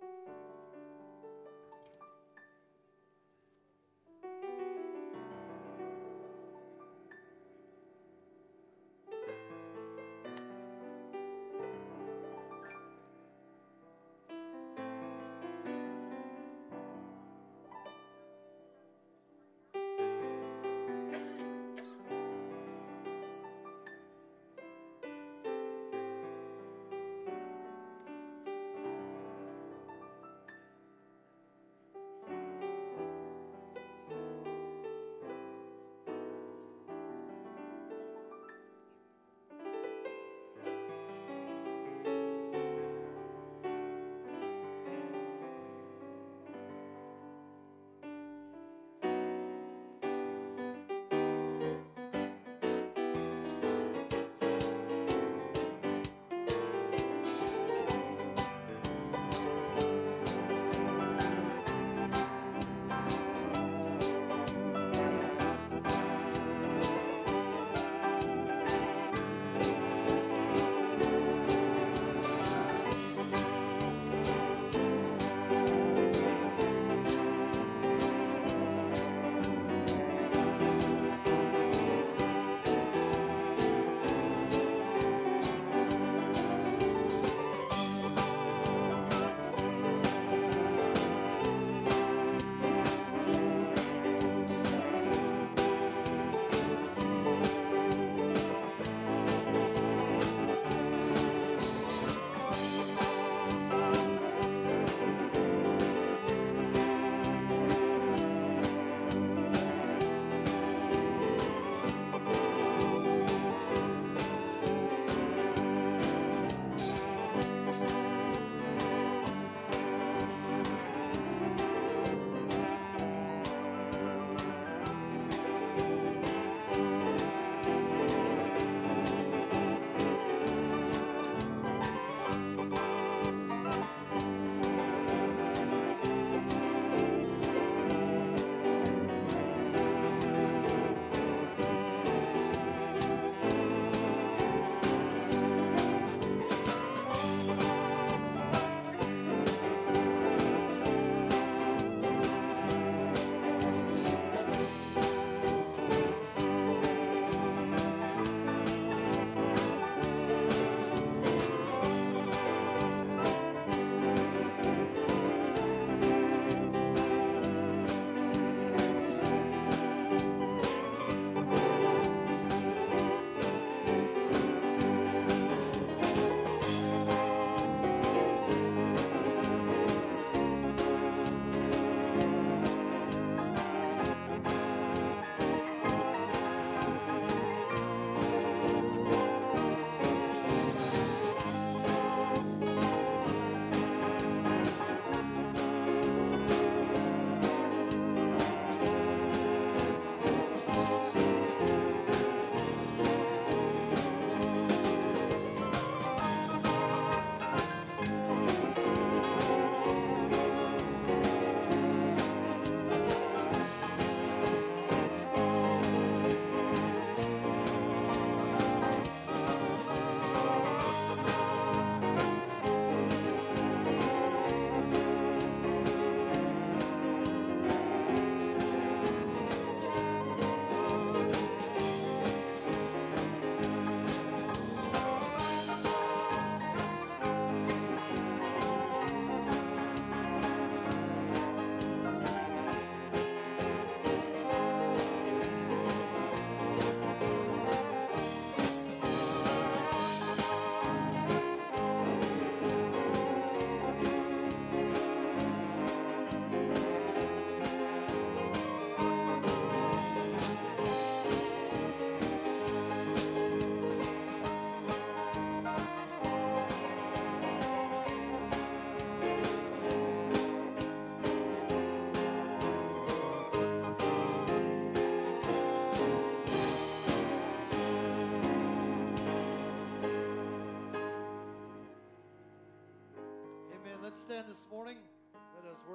Thank you.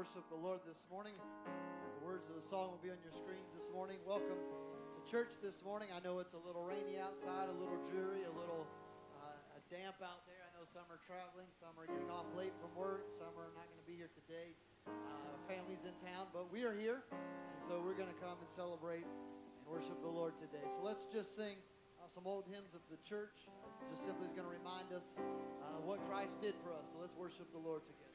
Worship the Lord this morning. The words of the song will be on your screen this morning. Welcome to church this morning. I know it's a little rainy outside, a little dreary, a little uh, damp out there. I know some are traveling, some are getting off late from work, some are not going to be here today. Uh, families in town, but we are here, and so we're going to come and celebrate and worship the Lord today. So let's just sing uh, some old hymns of the church. Just simply is going to remind us uh, what Christ did for us. So let's worship the Lord together.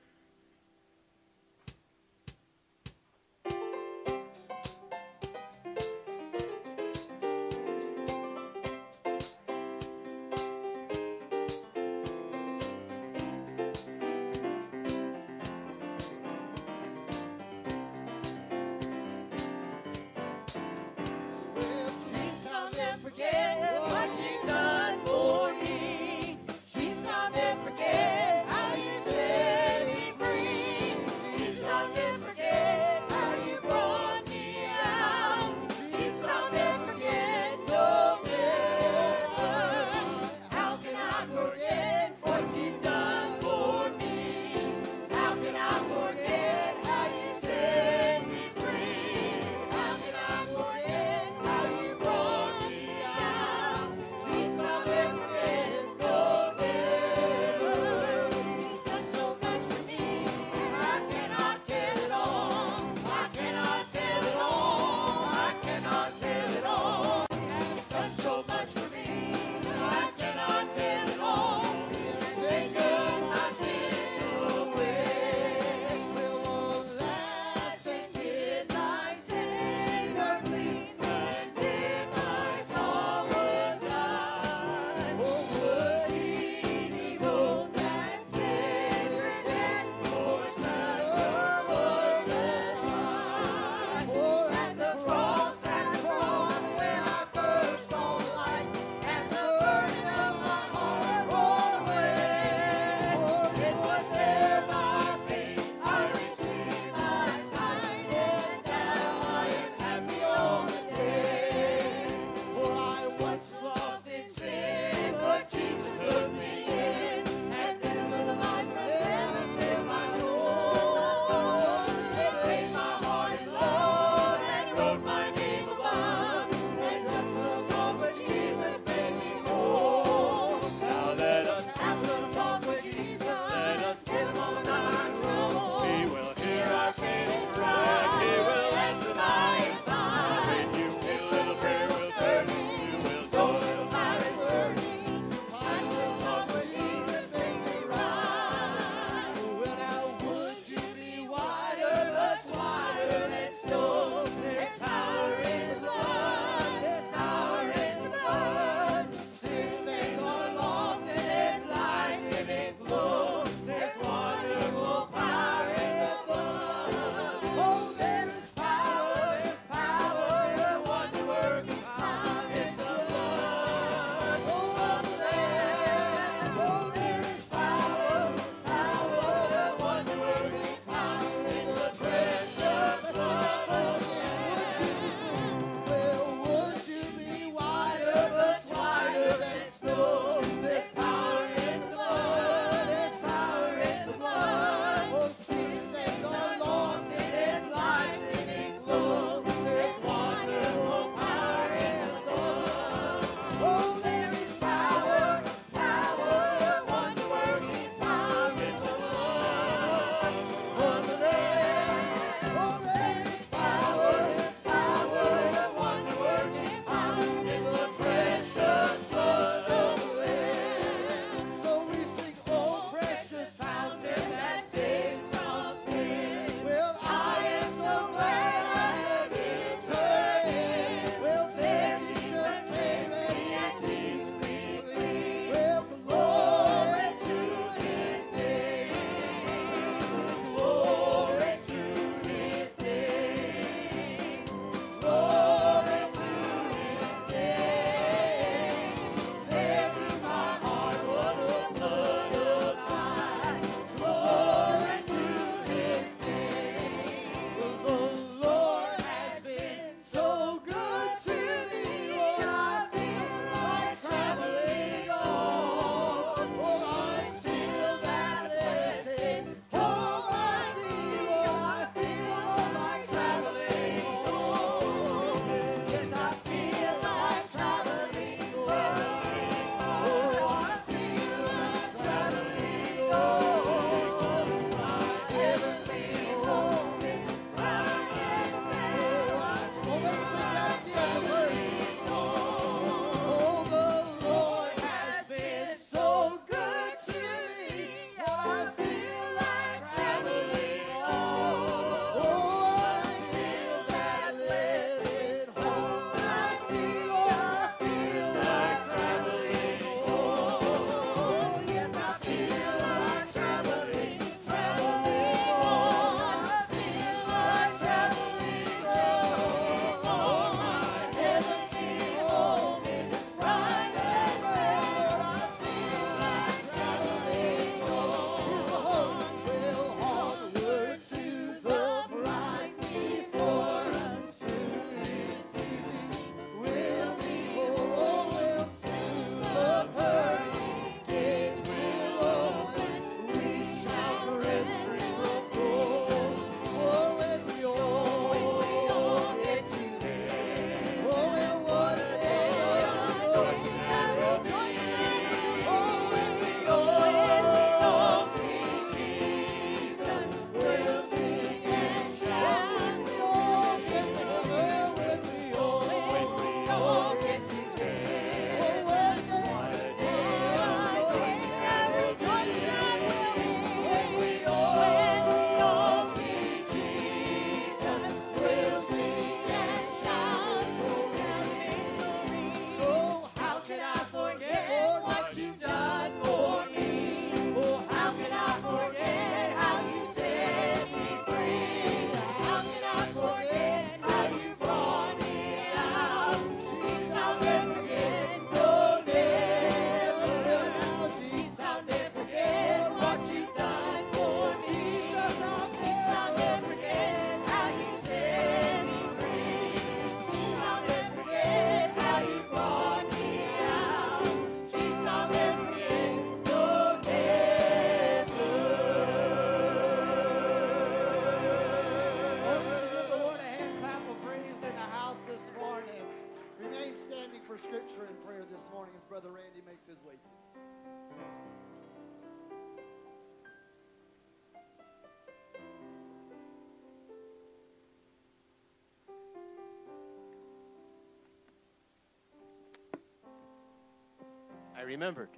Remembered.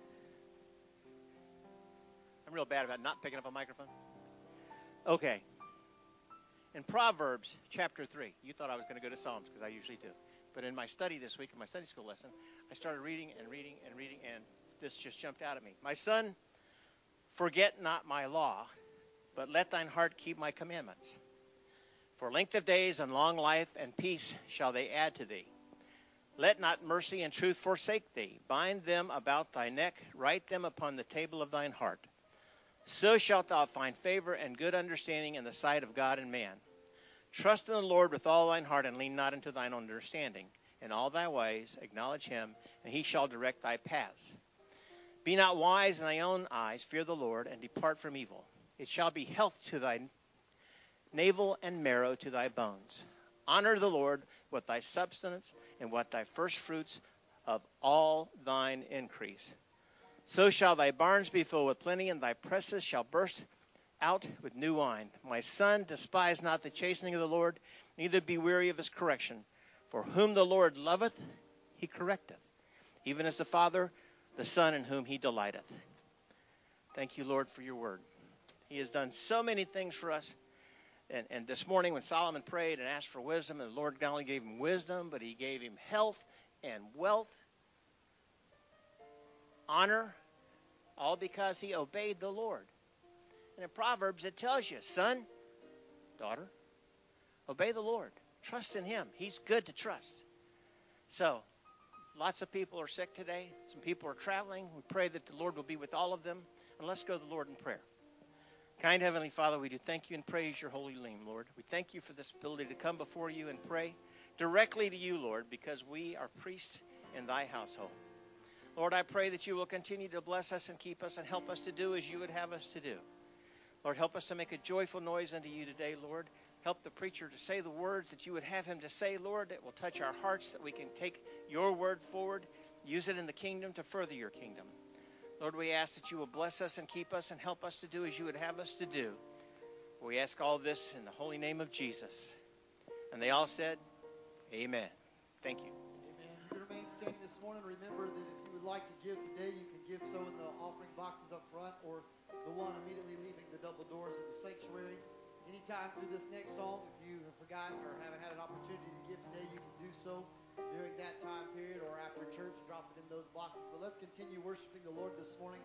I'm real bad about not picking up a microphone. Okay. In Proverbs chapter 3, you thought I was going to go to Psalms because I usually do. But in my study this week, in my Sunday school lesson, I started reading and reading and reading, and this just jumped out at me. My son, forget not my law, but let thine heart keep my commandments. For length of days and long life and peace shall they add to thee. Let not mercy and truth forsake thee. Bind them about thy neck, write them upon the table of thine heart. So shalt thou find favor and good understanding in the sight of God and man. Trust in the Lord with all thine heart, and lean not unto thine own understanding. In all thy ways acknowledge him, and he shall direct thy paths. Be not wise in thy own eyes, fear the Lord, and depart from evil. It shall be health to thy navel and marrow to thy bones. Honor the Lord with thy substance and with thy first fruits of all thine increase. So shall thy barns be filled with plenty, and thy presses shall burst out with new wine. My son, despise not the chastening of the Lord, neither be weary of his correction. For whom the Lord loveth, he correcteth, even as the Father, the Son, in whom he delighteth. Thank you, Lord, for your word. He has done so many things for us. And, and this morning, when Solomon prayed and asked for wisdom, and the Lord not only gave him wisdom, but he gave him health and wealth, honor, all because he obeyed the Lord. And in Proverbs, it tells you, son, daughter, obey the Lord. Trust in him. He's good to trust. So, lots of people are sick today. Some people are traveling. We pray that the Lord will be with all of them. And let's go to the Lord in prayer. Kind Heavenly Father, we do thank you and praise your holy name, Lord. We thank you for this ability to come before you and pray directly to you, Lord, because we are priests in thy household. Lord, I pray that you will continue to bless us and keep us and help us to do as you would have us to do. Lord, help us to make a joyful noise unto you today, Lord. Help the preacher to say the words that you would have him to say, Lord, that will touch our hearts, that we can take your word forward, use it in the kingdom to further your kingdom. Lord, we ask that you will bless us and keep us and help us to do as you would have us to do. We ask all this in the holy name of Jesus. And they all said, Amen. Thank you. Amen. You remain standing this morning. Remember that if you would like to give today, you can give so in the offering boxes up front or the one immediately leaving the double doors of the sanctuary. Anytime through this next song, if you have forgotten or haven't had an opportunity to give today, you can do so during that time period or after church, drop it in those boxes. But let's continue worshiping the Lord this morning.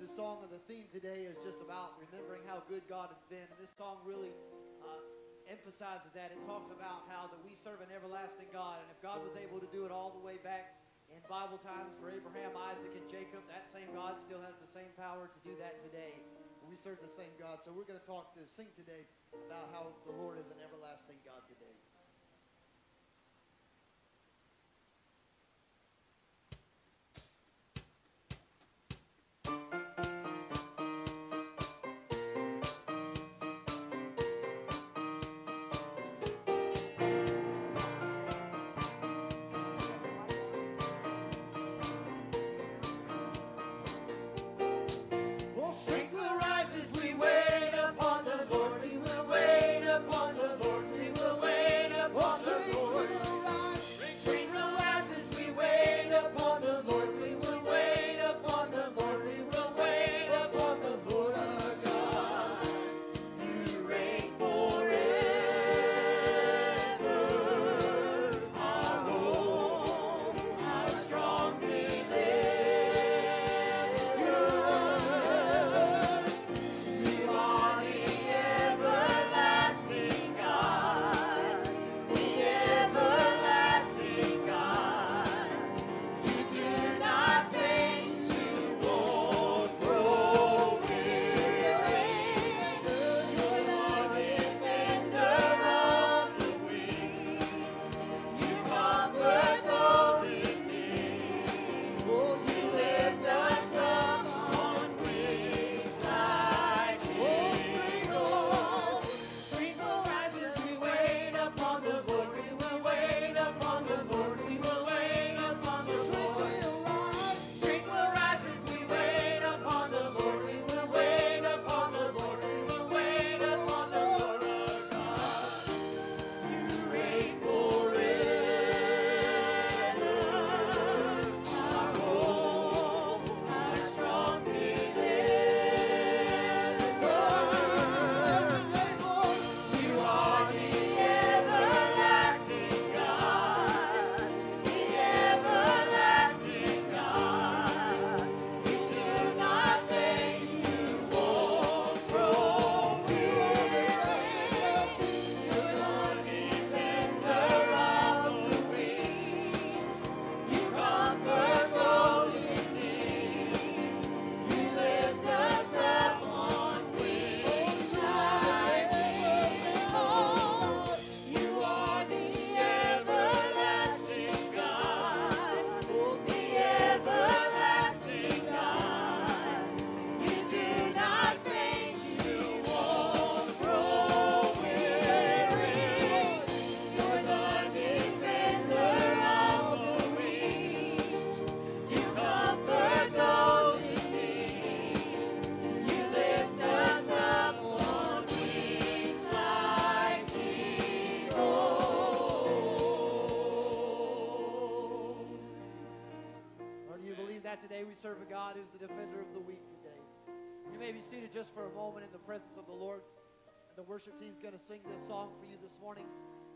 This song of the theme today is just about remembering how good God has been. And this song really uh, emphasizes that. It talks about how that we serve an everlasting God. And if God was able to do it all the way back in Bible times for Abraham, Isaac, and Jacob, that same God still has the same power to do that today. We serve the same God. So we're going to talk to sing today about how the Lord is an everlasting God today. Serve a God who's the defender of the weak today. You may be seated just for a moment in the presence of the Lord. The worship team's going to sing this song for you this morning.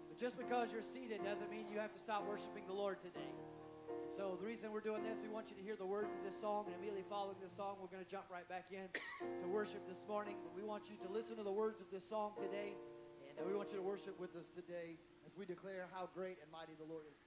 But just because you're seated doesn't mean you have to stop worshiping the Lord today. So the reason we're doing this, we want you to hear the words of this song, and immediately following this song, we're going to jump right back in to worship this morning. But we want you to listen to the words of this song today, and we want you to worship with us today as we declare how great and mighty the Lord is.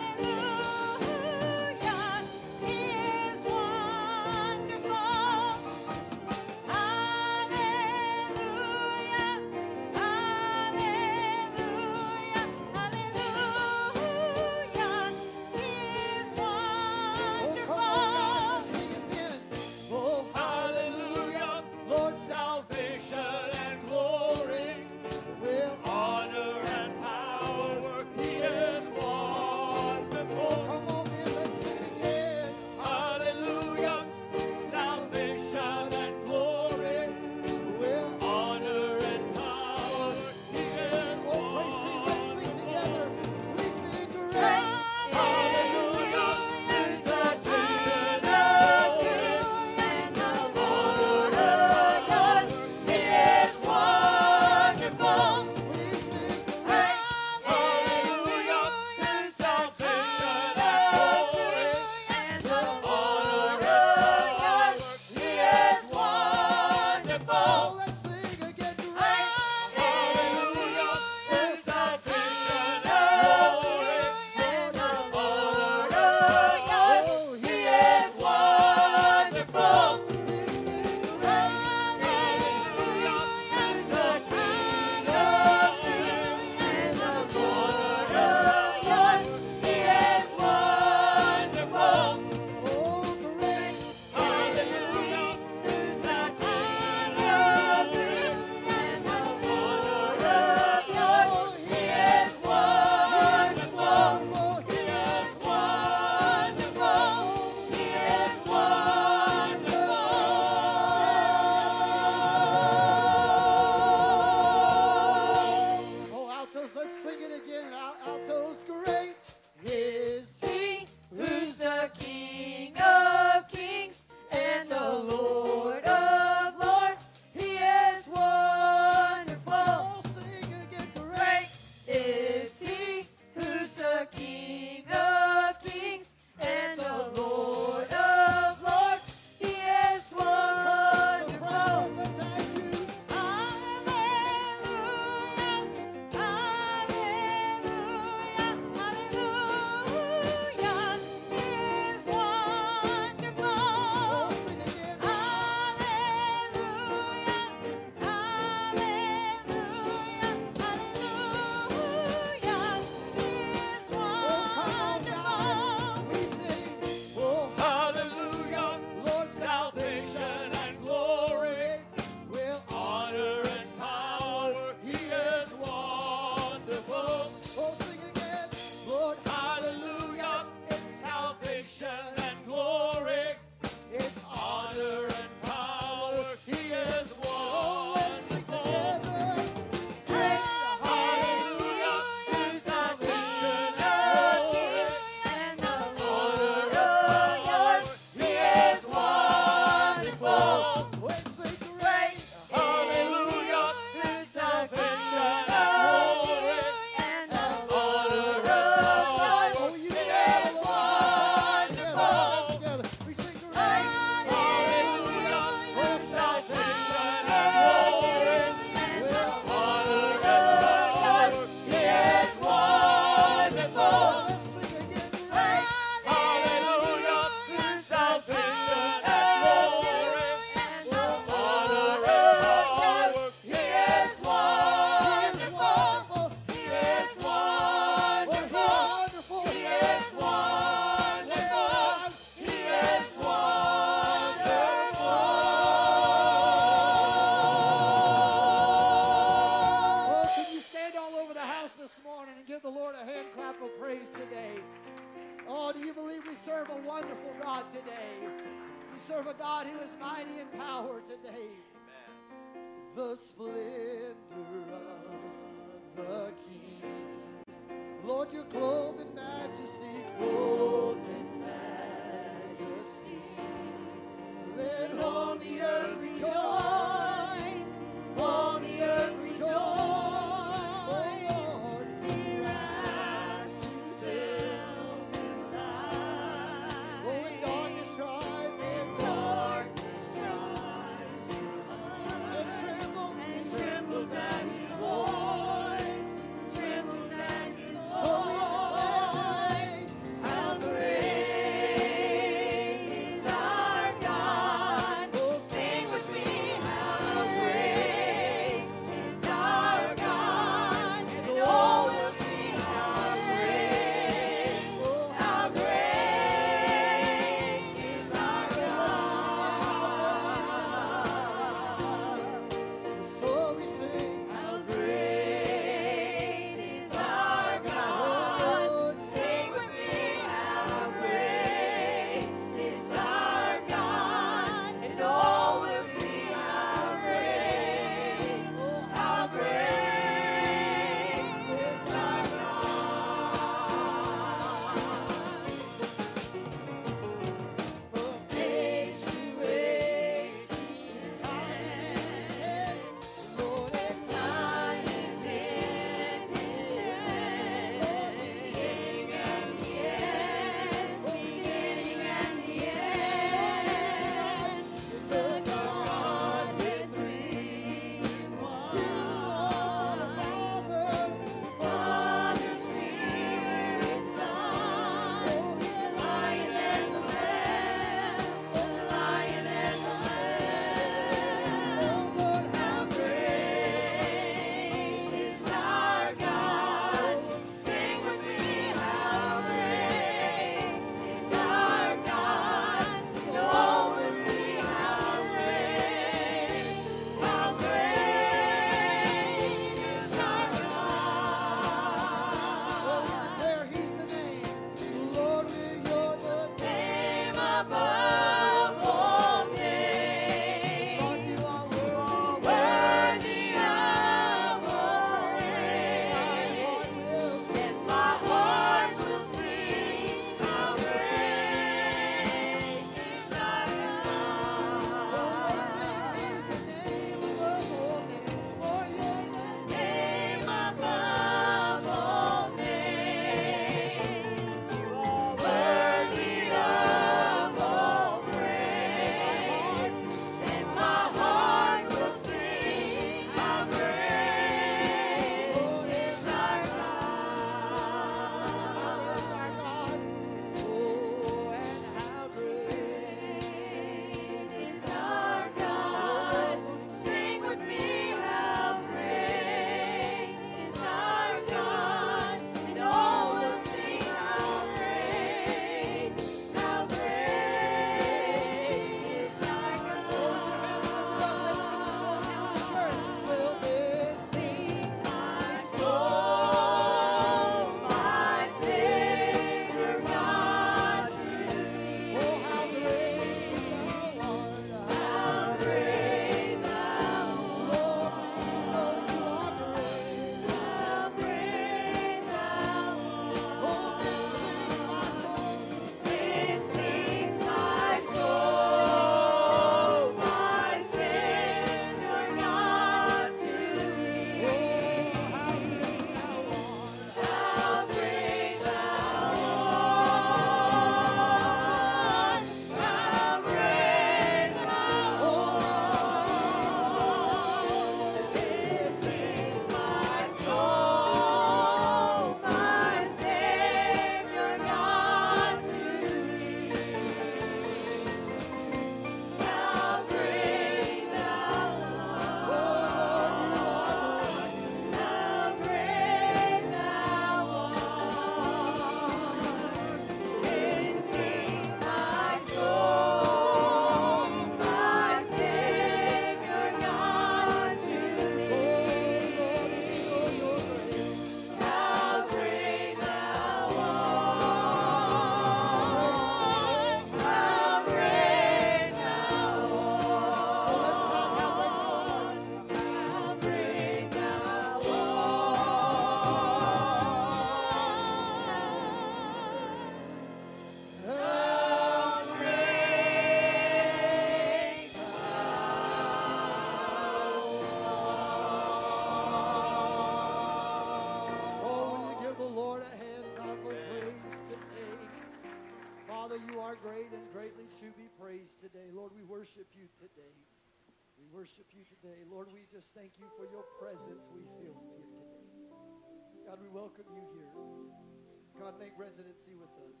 Make residency with us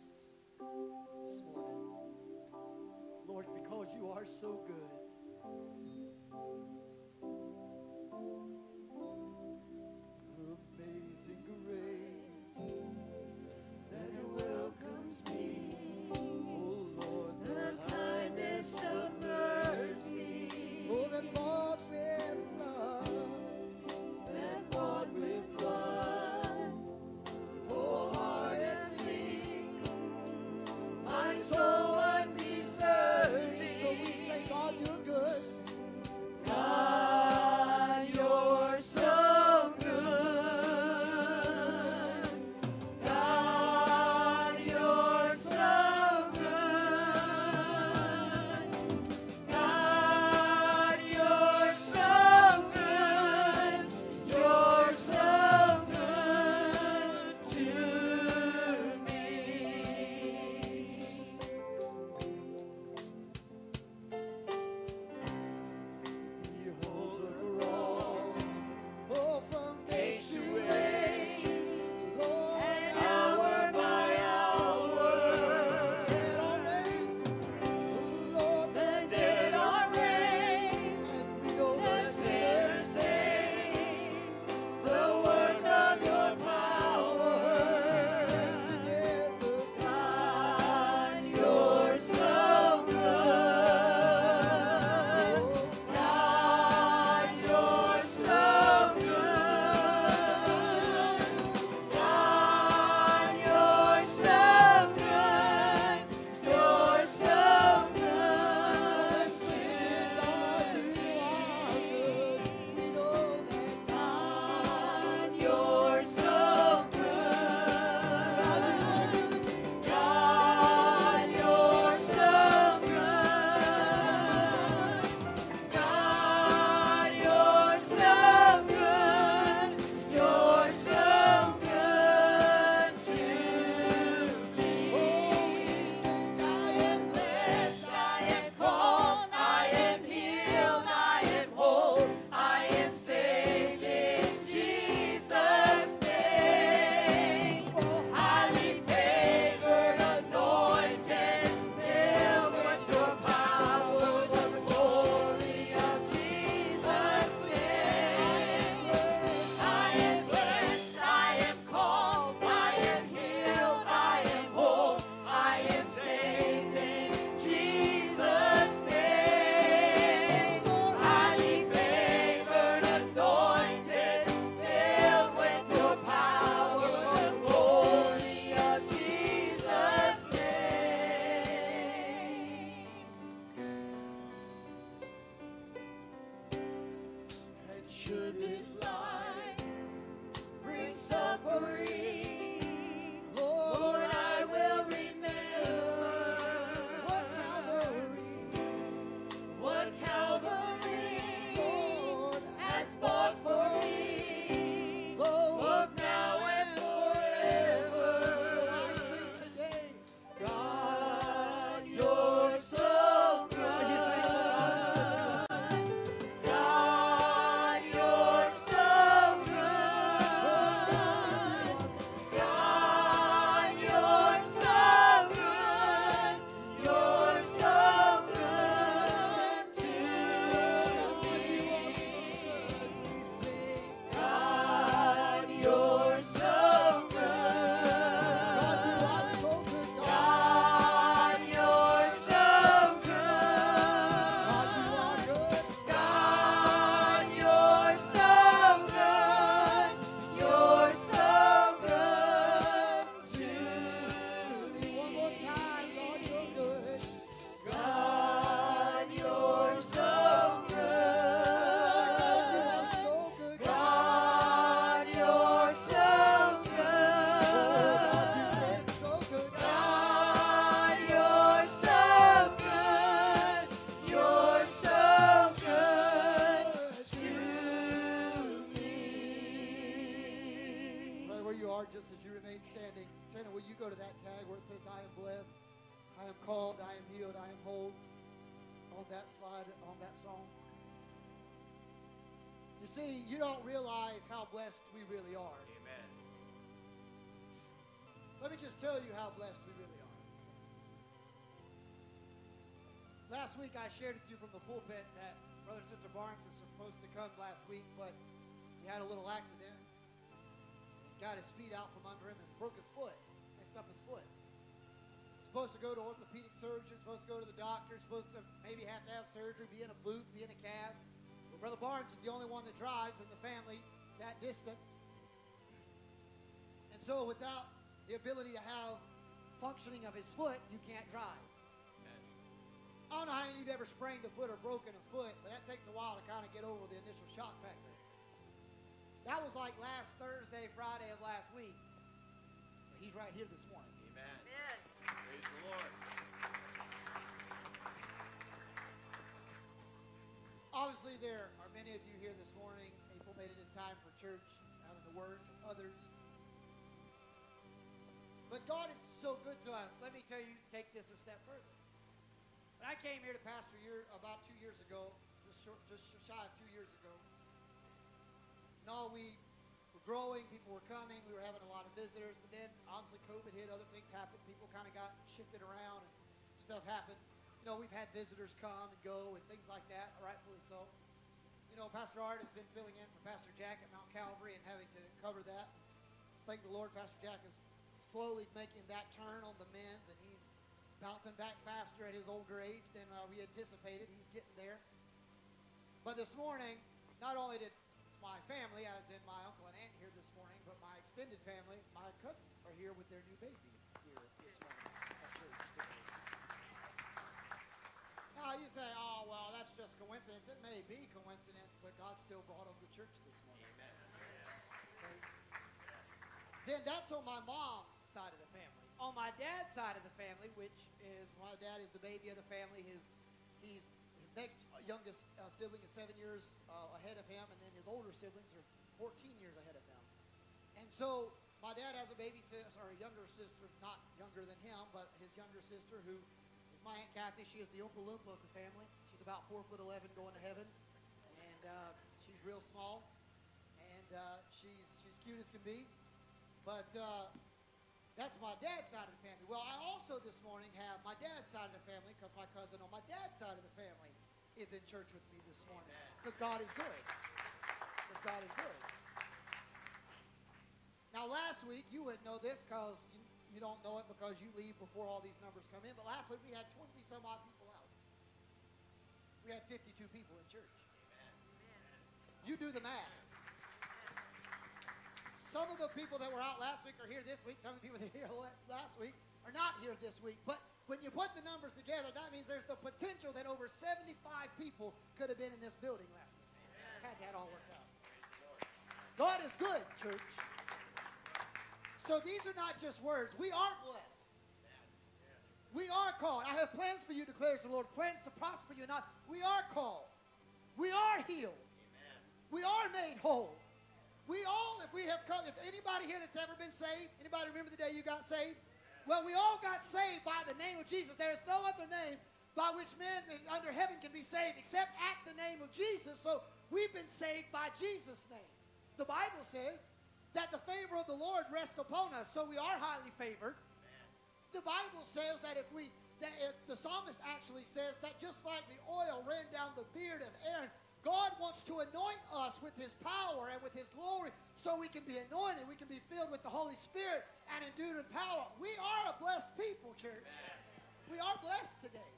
this morning. Lord, because you are so good. standing. Will you go to that tag where it says, I am blessed, I am called, I am healed, I am whole on that slide, on that song? You see, you don't realize how blessed we really are. Amen. Let me just tell you how blessed we really are. Last week I shared with you from the pulpit that Brother and Sister Barnes were supposed to come last week, but he had a little accident. Got his feet out from under him and broke his foot, messed up his foot. Supposed to go to orthopedic surgeon, supposed to go to the doctor, supposed to maybe have to have surgery, be in a boot, be in a cast. But Brother Barnes is the only one that drives in the family that distance. And so without the ability to have functioning of his foot, you can't drive. Amen. I don't know how many of you have ever sprained a foot or broken a foot, but that takes a while to kind of get over the initial shock factor. That was like last Thursday, Friday of last week. But he's right here this morning. Amen. Praise the Lord. Obviously, there are many of you here this morning. April made it in time for church, having to work, others. But God is so good to us. Let me tell you, take this a step further. When I came here to pastor year about two years ago, just short, just shy of two years ago, you know, we were growing, people were coming, we were having a lot of visitors, but then obviously COVID hit, other things happened, people kind of got shifted around and stuff happened. You know, we've had visitors come and go and things like that, rightfully so. You know, Pastor Art has been filling in for Pastor Jack at Mount Calvary and having to cover that. Thank the Lord, Pastor Jack is slowly making that turn on the men's, and he's bouncing back faster at his older age than uh, we anticipated. He's getting there. But this morning, not only did my family, as in my uncle and aunt here this morning, but my extended family, my cousins are here with their new baby here this morning at church today. Now you say, oh well, that's just coincidence. It may be coincidence, but God still brought them to church this morning. Amen. Okay? Then that's on my mom's side of the family. On my dad's side of the family, which is my dad is the baby of the family. His he's next youngest uh, sibling is seven years uh, ahead of him, and then his older siblings are 14 years ahead of him. And so my dad has a baby sister, or a younger sister, not younger than him, but his younger sister, who is my aunt Kathy. She is the Oompa Loompa of the family. She's about four foot eleven, going to heaven, and uh, she's real small, and uh, she's she's cute as can be. But uh, that's my dad's side of the family. Well, I also this morning have my dad's side of the family because my cousin on my dad's side of the family is in church with me this morning. Because God is good. Because God is good. Now, last week, you wouldn't know this because you, you don't know it because you leave before all these numbers come in. But last week, we had 20 some odd people out. We had 52 people in church. You do the math. Some of the people that were out last week are here this week. Some of the people that were here last week are not here this week. But when you put the numbers together, that means there's the potential that over 75 people could have been in this building last week. Had that all worked out. God is good, church. So these are not just words. We are blessed. We are called. I have plans for you, declares the Lord. Plans to prosper you, not. We are called. We are healed. Amen. We are made whole. We all, if we have come, if anybody here that's ever been saved, anybody remember the day you got saved? Well, we all got saved by the name of Jesus. There is no other name by which men under heaven can be saved except at the name of Jesus. So we've been saved by Jesus' name. The Bible says that the favor of the Lord rests upon us, so we are highly favored. The Bible says that if we, that if the psalmist actually says that just like the oil ran down the beard of Aaron, God wants to anoint us with His power and with His glory so we can be anointed, we can be filled with the Holy Spirit and endued with power. We are a blessed people, church. We are blessed today.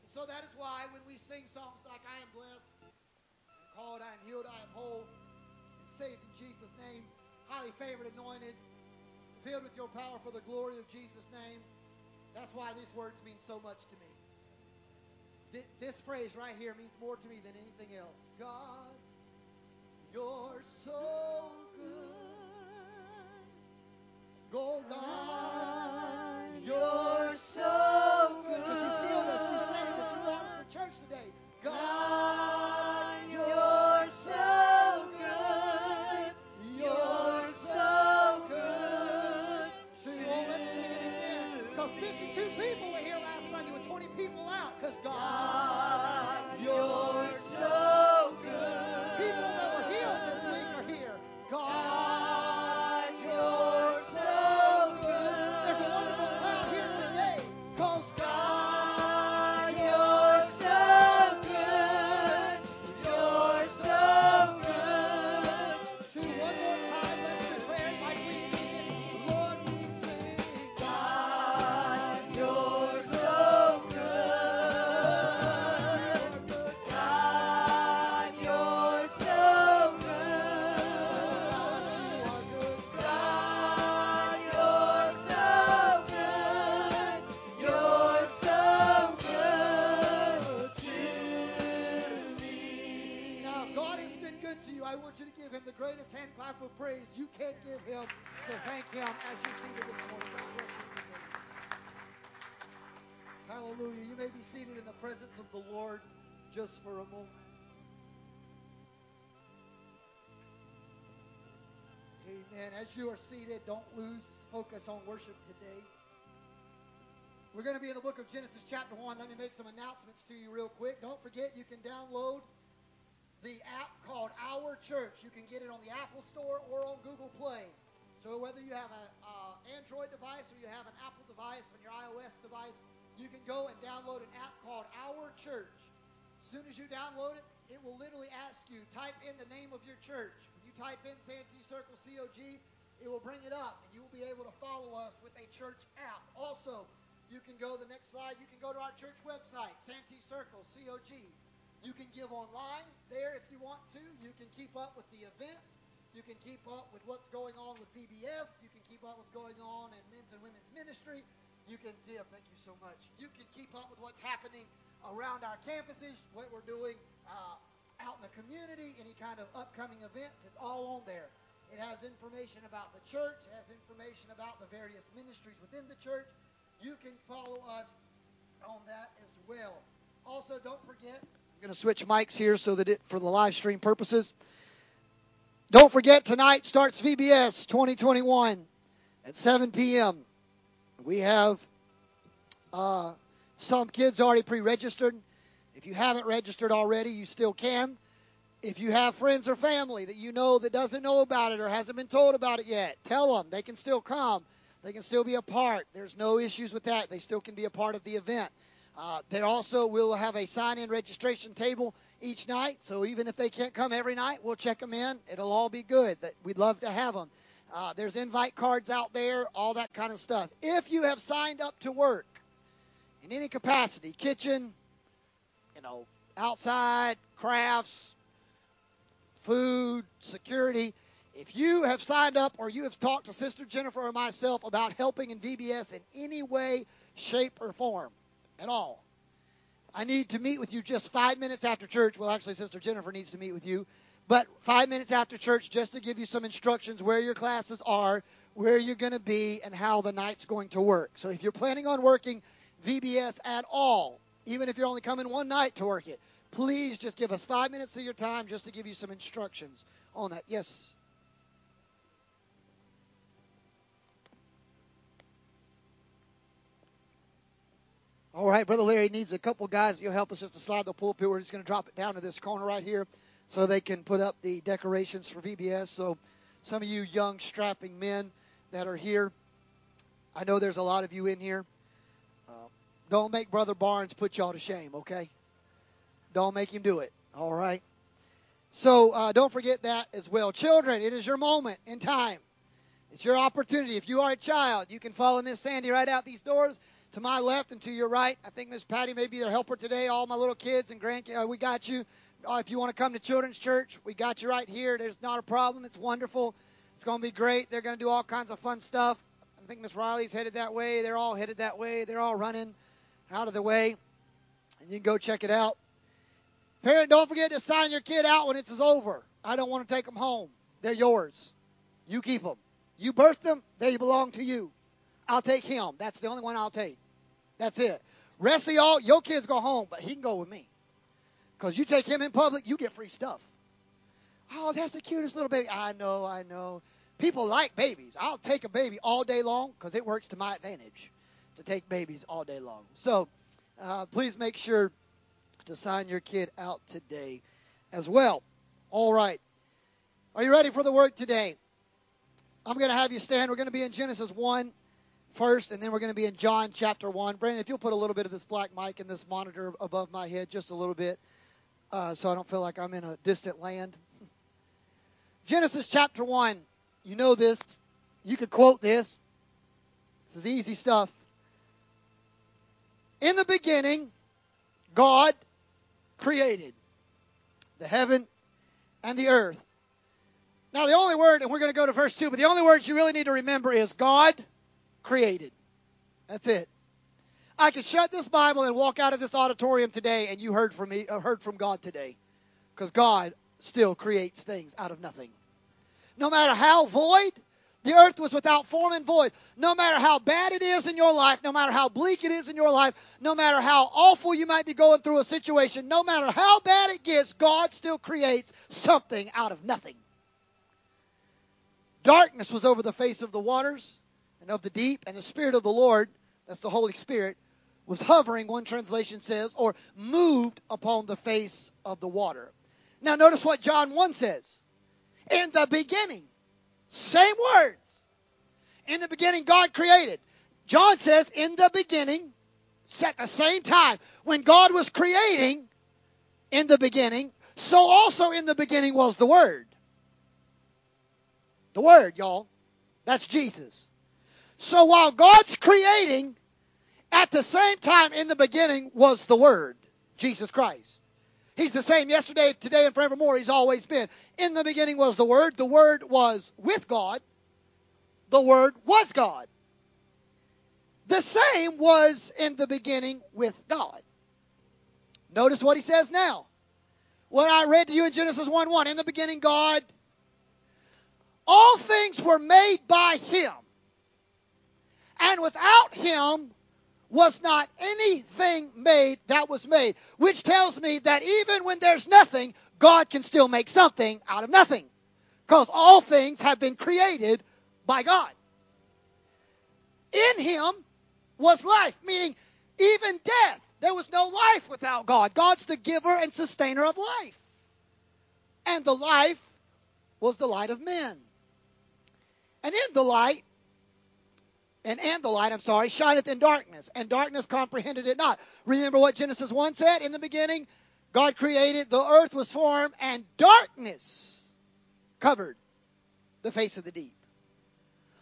And so that is why when we sing songs like I am blessed, I'm called, I am healed, I am whole, and saved in Jesus' name, highly favored, anointed, filled with your power for the glory of Jesus' name. That's why these words mean so much to me. Th- This phrase right here means more to me than anything else. God, you're so good. Go, God, You're so thank him as you're seated this morning. You. Hallelujah. You may be seated in the presence of the Lord just for a moment. Amen. As you are seated, don't lose focus on worship today. We're going to be in the book of Genesis, chapter 1. Let me make some announcements to you real quick. Don't forget, you can download the app called Our Church. You can get it on the Apple Store or on Google Play. So whether you have an Android device or you have an Apple device on your iOS device, you can go and download an app called Our Church. As soon as you download it, it will literally ask you, type in the name of your church. When you type in Santee Circle COG, it will bring it up, and you will be able to follow us with a church app. Also, you can go the next slide. You can go to our church website, Santee Circle COG. You can give online there if you want to. You can keep up with the events. You can keep up with what's going on with VBS. You can keep up with what's going on in men's and women's ministry. You can, Tim, thank you so much. You can keep up with what's happening around our campuses, what we're doing uh, out in the community, any kind of upcoming events. It's all on there. It has information about the church. It has information about the various ministries within the church. You can follow us on that as well. Also, don't forget, I'm going to switch mics here so that it for the live stream purposes. Don't forget tonight starts VBS 2021 at 7 p.m. We have uh, some kids already pre-registered. If you haven't registered already, you still can. If you have friends or family that you know that doesn't know about it or hasn't been told about it yet, tell them they can still come. They can still be a part. There's no issues with that. They still can be a part of the event. Uh, they also will have a sign-in registration table each night. So even if they can't come every night, we'll check them in. It'll all be good. We'd love to have them. Uh, there's invite cards out there, all that kind of stuff. If you have signed up to work in any capacity, kitchen, you know, outside, crafts, food, security, if you have signed up or you have talked to Sister Jennifer or myself about helping in VBS in any way, shape, or form at all, I need to meet with you just five minutes after church. Well, actually, Sister Jennifer needs to meet with you. But five minutes after church, just to give you some instructions where your classes are, where you're going to be, and how the night's going to work. So if you're planning on working VBS at all, even if you're only coming one night to work it, please just give us five minutes of your time just to give you some instructions on that. Yes. All right, Brother Larry needs a couple guys. You'll help us just to slide the pulpit. We're just going to drop it down to this corner right here so they can put up the decorations for VBS. So, some of you young, strapping men that are here, I know there's a lot of you in here. Uh, don't make Brother Barnes put y'all to shame, okay? Don't make him do it, all right? So, uh, don't forget that as well. Children, it is your moment in time. It's your opportunity. If you are a child, you can follow Miss Sandy right out these doors to my left and to your right. I think Miss Patty may be their helper today. All my little kids and grandkids, uh, we got you. Uh, if you want to come to Children's Church, we got you right here. There's not a problem. It's wonderful. It's going to be great. They're going to do all kinds of fun stuff. I think Miss Riley's headed that way. They're all headed that way. They're all running out of the way. And you can go check it out. Parent, don't forget to sign your kid out when it's over. I don't want to take them home. They're yours. You keep them. You birthed them, they belong to you. I'll take him. That's the only one I'll take. That's it. Rest of y'all, your kids go home, but he can go with me. Because you take him in public, you get free stuff. Oh, that's the cutest little baby. I know, I know. People like babies. I'll take a baby all day long because it works to my advantage to take babies all day long. So uh, please make sure to sign your kid out today as well. All right. Are you ready for the word today? I'm going to have you stand. We're going to be in Genesis 1 first, and then we're going to be in John chapter 1. Brandon, if you'll put a little bit of this black mic in this monitor above my head, just a little bit, uh, so I don't feel like I'm in a distant land. Genesis chapter 1. You know this. You could quote this. This is easy stuff. In the beginning, God created the heaven and the earth. Now, the only word, and we're going to go to verse 2, but the only word you really need to remember is God created. That's it. I could shut this Bible and walk out of this auditorium today, and you heard from me, uh, heard from God today, because God still creates things out of nothing. no matter how void, the earth was without form and void. No matter how bad it is in your life, no matter how bleak it is in your life, no matter how awful you might be going through a situation, no matter how bad it gets, God still creates something out of nothing. Darkness was over the face of the waters and of the deep, and the Spirit of the Lord, that's the Holy Spirit, was hovering, one translation says, or moved upon the face of the water. Now, notice what John 1 says. In the beginning, same words. In the beginning, God created. John says, in the beginning, at the same time, when God was creating in the beginning, so also in the beginning was the Word. The Word, y'all. That's Jesus. So while God's creating, at the same time in the beginning was the Word, Jesus Christ. He's the same yesterday, today, and forevermore. He's always been. In the beginning was the Word. The Word was with God. The Word was God. The same was in the beginning with God. Notice what he says now. What I read to you in Genesis 1 1. In the beginning, God. All things were made by Him. And without Him was not anything made that was made. Which tells me that even when there's nothing, God can still make something out of nothing. Because all things have been created by God. In Him was life, meaning even death. There was no life without God. God's the giver and sustainer of life. And the life was the light of men. And in the light, and and the light, I'm sorry, shineth in darkness, and darkness comprehended it not. Remember what Genesis 1 said? In the beginning, God created, the earth was formed, and darkness covered the face of the deep.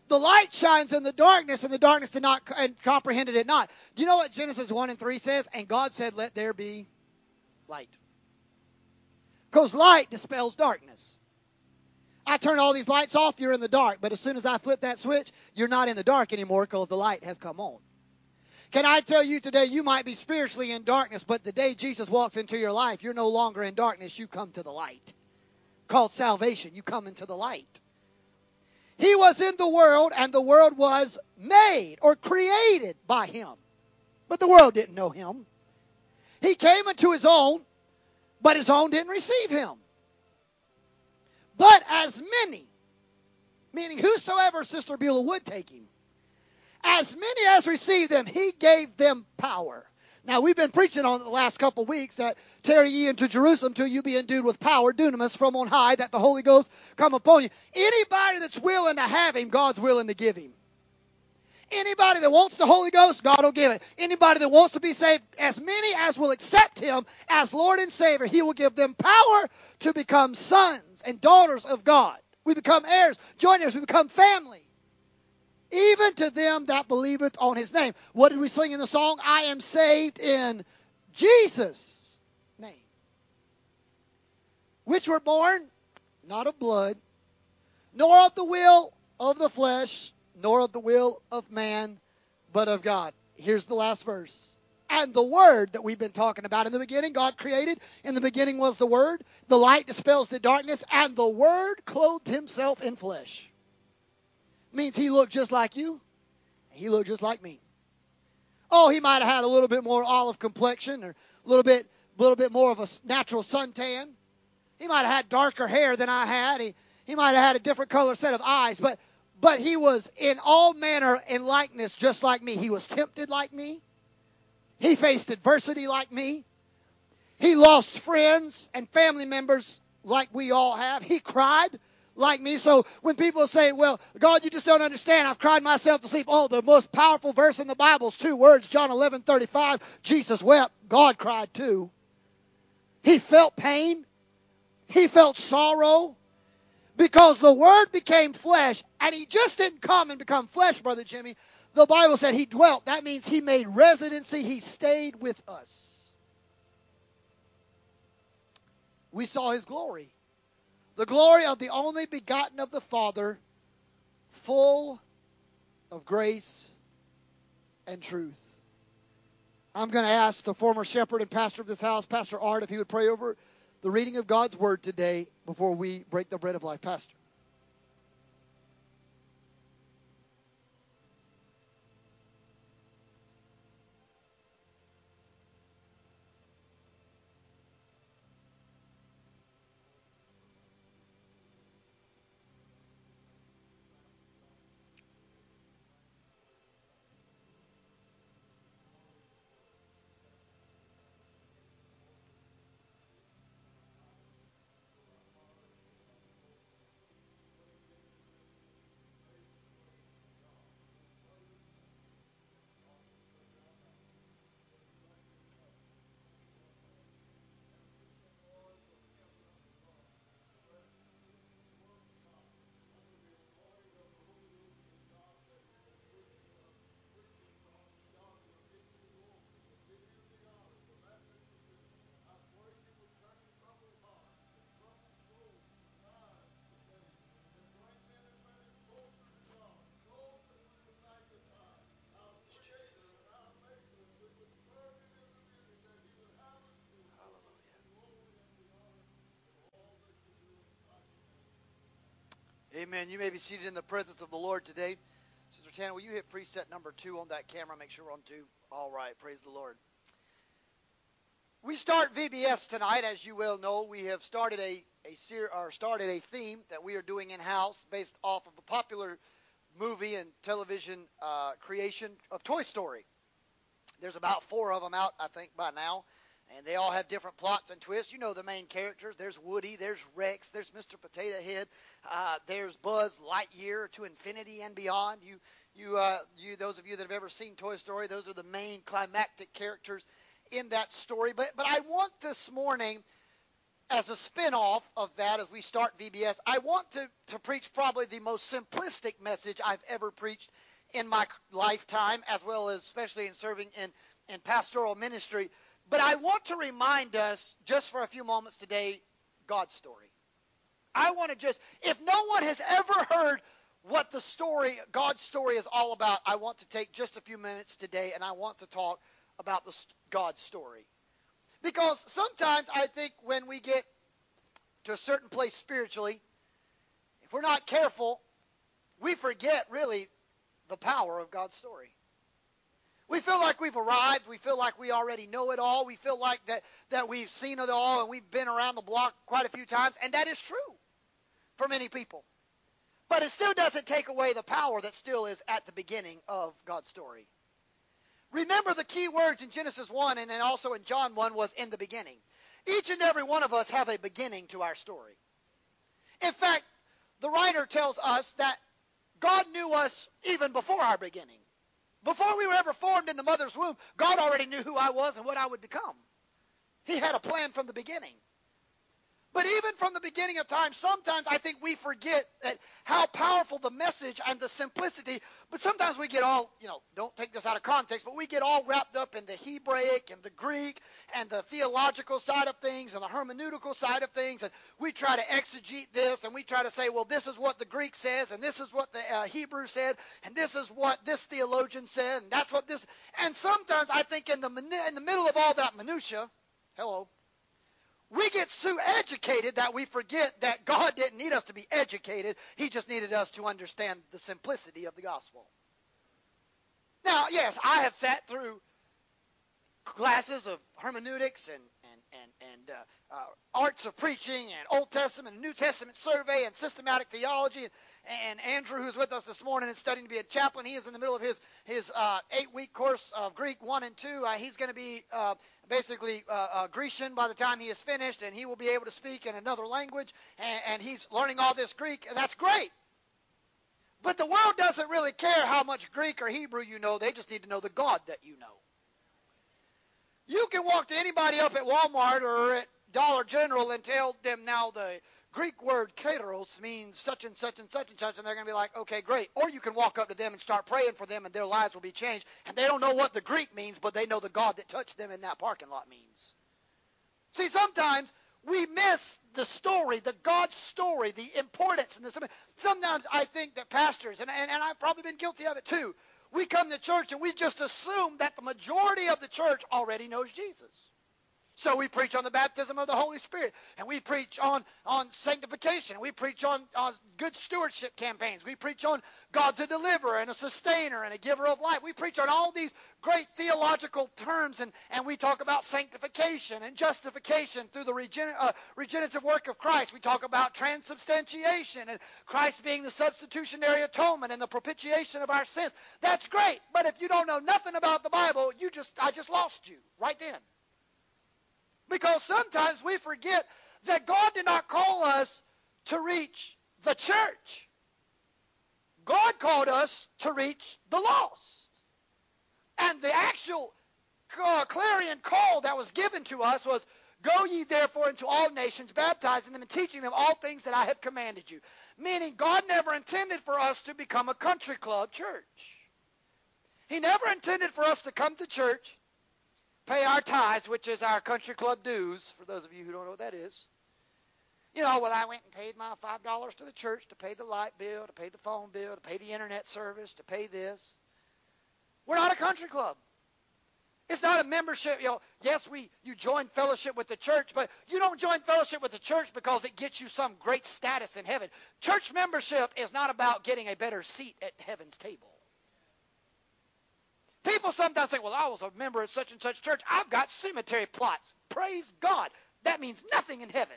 The light shines in the darkness, and the darkness did not and comprehended it not. Do you know what Genesis 1 and 3 says? And God said, Let there be light. Because light dispels darkness. I turn all these lights off, you're in the dark. But as soon as I flip that switch, you're not in the dark anymore because the light has come on. Can I tell you today, you might be spiritually in darkness, but the day Jesus walks into your life, you're no longer in darkness. You come to the light. Called salvation. You come into the light. He was in the world, and the world was made or created by him. But the world didn't know him. He came into his own, but his own didn't receive him. But as many, meaning whosoever Sister Beulah would take him, as many as received them, he gave them power. Now we've been preaching on the last couple of weeks that tarry ye into Jerusalem till you be endued with power, dunamis from on high, that the Holy Ghost come upon you. Anybody that's willing to have him, God's willing to give him. Anybody that wants the Holy Ghost, God will give it. Anybody that wants to be saved, as many as will accept Him as Lord and Savior, He will give them power to become sons and daughters of God. We become heirs, joint heirs, we become family. Even to them that believeth on His name. What did we sing in the song? I am saved in Jesus' name. Which were born not of blood, nor of the will of the flesh, nor of the will of man, but of God. Here's the last verse. And the Word that we've been talking about in the beginning, God created. In the beginning was the Word. The light dispels the darkness, and the Word clothed himself in flesh. Means he looked just like you, he looked just like me. Oh, he might have had a little bit more olive complexion or a little bit, a little bit more of a natural suntan. He might have had darker hair than I had. He, he might have had a different color set of eyes, but but he was in all manner and likeness just like me. He was tempted like me. He faced adversity like me. He lost friends and family members like we all have. He cried like me. So when people say, well, God, you just don't understand. I've cried myself to sleep. Oh, the most powerful verse in the Bible is two words, John 11, 35. Jesus wept. God cried too. He felt pain. He felt sorrow because the Word became flesh, and He just didn't come and become flesh, Brother Jimmy. The Bible said He dwelt. That means He made residency, He stayed with us. We saw His glory. The glory of the only begotten of the Father, full of grace and truth. I'm going to ask the former shepherd and pastor of this house, Pastor Art, if he would pray over the reading of God's Word today before we break the bread of life. Pastor. Amen. You may be seated in the presence of the Lord today. Sister Tana, will you hit preset number two on that camera? Make sure we're on two. All right. Praise the Lord. We start VBS tonight, as you well know. We have started a a ser- or started a theme that we are doing in house based off of a popular movie and television uh, creation of Toy Story. There's about four of them out, I think, by now and they all have different plots and twists. You know the main characters. There's Woody, there's Rex, there's Mr. Potato Head, uh, there's Buzz Lightyear to infinity and beyond. You, you, uh, you, those of you that have ever seen Toy Story, those are the main climactic characters in that story. But, but I want this morning, as a spin-off of that, as we start VBS, I want to, to preach probably the most simplistic message I've ever preached in my lifetime, as well as especially in serving in, in pastoral ministry. But I want to remind us, just for a few moments today, God's story. I want to just, if no one has ever heard what the story, God's story is all about, I want to take just a few minutes today and I want to talk about the God's story. Because sometimes I think when we get to a certain place spiritually, if we're not careful, we forget really the power of God's story. We feel like we've arrived. We feel like we already know it all. We feel like that, that we've seen it all and we've been around the block quite a few times. And that is true for many people. But it still doesn't take away the power that still is at the beginning of God's story. Remember the key words in Genesis 1 and then also in John 1 was in the beginning. Each and every one of us have a beginning to our story. In fact, the writer tells us that God knew us even before our beginning. Before we were ever formed in the mother's womb, God already knew who I was and what I would become. He had a plan from the beginning. But even from the beginning of time, sometimes I think we forget that how powerful the message and the simplicity, but sometimes we get all, you know, don't take this out of context, but we get all wrapped up in the Hebraic and the Greek and the theological side of things and the hermeneutical side of things, and we try to exegete this and we try to say, well, this is what the Greek says, and this is what the uh, Hebrew said, and this is what this theologian said, and that's what this, and sometimes I think in the in the middle of all that minutia, hello, we get so educated that we forget that God didn't need us to be educated. He just needed us to understand the simplicity of the gospel. Now, yes, I have sat through classes of hermeneutics and and and uh, uh, arts of preaching and Old Testament and New Testament survey and systematic theology. And, and Andrew, who's with us this morning and studying to be a chaplain, he is in the middle of his his uh, eight-week course of Greek one and two. Uh, he's going to be uh, basically uh, uh, Grecian by the time he is finished, and he will be able to speak in another language. And, and he's learning all this Greek, and that's great. But the world doesn't really care how much Greek or Hebrew you know. They just need to know the God that you know. You can walk to anybody up at Walmart or at Dollar General and tell them now the Greek word kateros means such and such and such and such, and they're going to be like, okay, great. Or you can walk up to them and start praying for them, and their lives will be changed. And they don't know what the Greek means, but they know the God that touched them in that parking lot means. See, sometimes we miss the story, the God story, the importance in this. Sometimes I think that pastors, and, and, and I've probably been guilty of it too, we come to church and we just assume that the majority of the church already knows Jesus. So we preach on the baptism of the Holy Spirit, and we preach on, on sanctification. We preach on, on good stewardship campaigns. We preach on God's a deliverer and a sustainer and a giver of life. We preach on all these great theological terms, and, and we talk about sanctification and justification through the uh, regenerative work of Christ. We talk about transubstantiation and Christ being the substitutionary atonement and the propitiation of our sins. That's great, but if you don't know nothing about the Bible, you just I just lost you right then. Because sometimes we forget that God did not call us to reach the church. God called us to reach the lost. And the actual uh, clarion call that was given to us was, Go ye therefore into all nations, baptizing them and teaching them all things that I have commanded you. Meaning God never intended for us to become a country club church. He never intended for us to come to church pay our tithes, which is our country club dues, for those of you who don't know what that is. You know, well, I went and paid my $5 to the church to pay the light bill, to pay the phone bill, to pay the internet service, to pay this. We're not a country club. It's not a membership. You know, yes, we you join fellowship with the church, but you don't join fellowship with the church because it gets you some great status in heaven. Church membership is not about getting a better seat at heaven's table. People sometimes think, well, I was a member of such and such church. I've got cemetery plots. Praise God. That means nothing in heaven.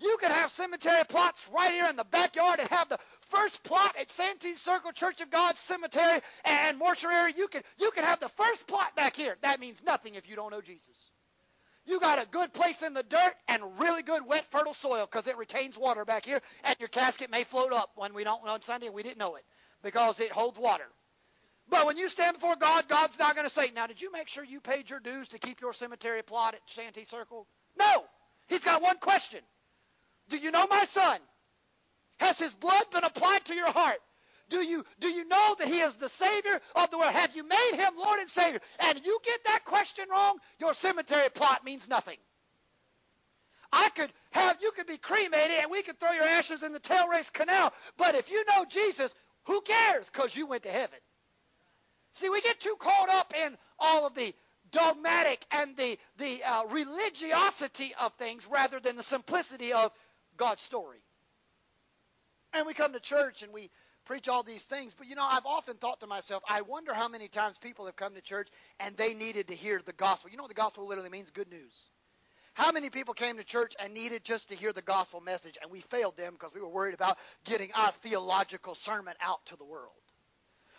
You can have cemetery plots right here in the backyard and have the first plot at Santee Circle Church of God Cemetery and mortuary. You can you can have the first plot back here. That means nothing if you don't know Jesus. You got a good place in the dirt and really good wet fertile soil because it retains water back here, and your casket may float up when we don't on Sunday and we didn't know it because it holds water. But when you stand before God, God's not going to say, "Now, did you make sure you paid your dues to keep your cemetery plot at Santee Circle?" No. He's got one question. Do you know my son? Has his blood been applied to your heart? Do you do you know that he is the Savior of the world? Have you made him Lord and Savior? And you get that question wrong, your cemetery plot means nothing. I could have you could be cremated and we could throw your ashes in the Tailrace Canal, but if you know Jesus, who cares? Because you went to heaven. See, we get too caught up in all of the dogmatic and the the uh, religiosity of things rather than the simplicity of God's story. And we come to church and we preach all these things, but you know, I've often thought to myself, I wonder how many times people have come to church and they needed to hear the gospel. You know the gospel literally means? Good news. How many people came to church and needed just to hear the gospel message and we failed them because we were worried about getting our theological sermon out to the world?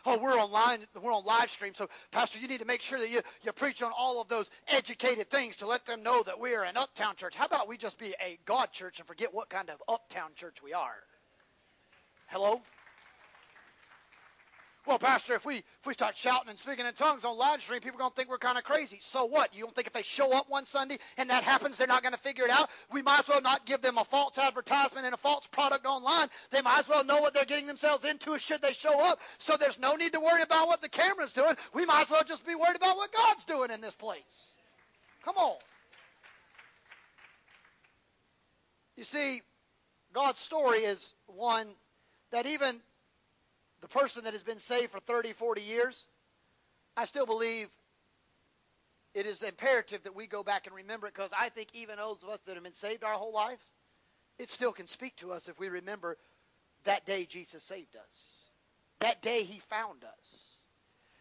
Oh, we're online, we're on live stream, so Pastor, you need to make sure that you, you preach on all of those educated things to let them know that we are an uptown church. How about we just be a God church and forget what kind of uptown church we are? Hello? Well, Pastor, if we if we start shouting and speaking in tongues on live stream, people are to think we're kind of crazy. So what? You don't think if they show up one Sunday and that happens, they're not to figure it out? We might as well not give them a false advertisement and a false product online. They might as well know what they're getting themselves into should they show up. So there's no need to worry about what the camera's doing. We might as well just be worried about what God's doing in this place. Come on. You see, God's story is one that even the person that has been saved for 30, 40 years, I still believe it is imperative that we go back and remember it because I think even those of us that have been saved our whole lives, it still can speak to us if we remember that day Jesus saved us, that day he found us.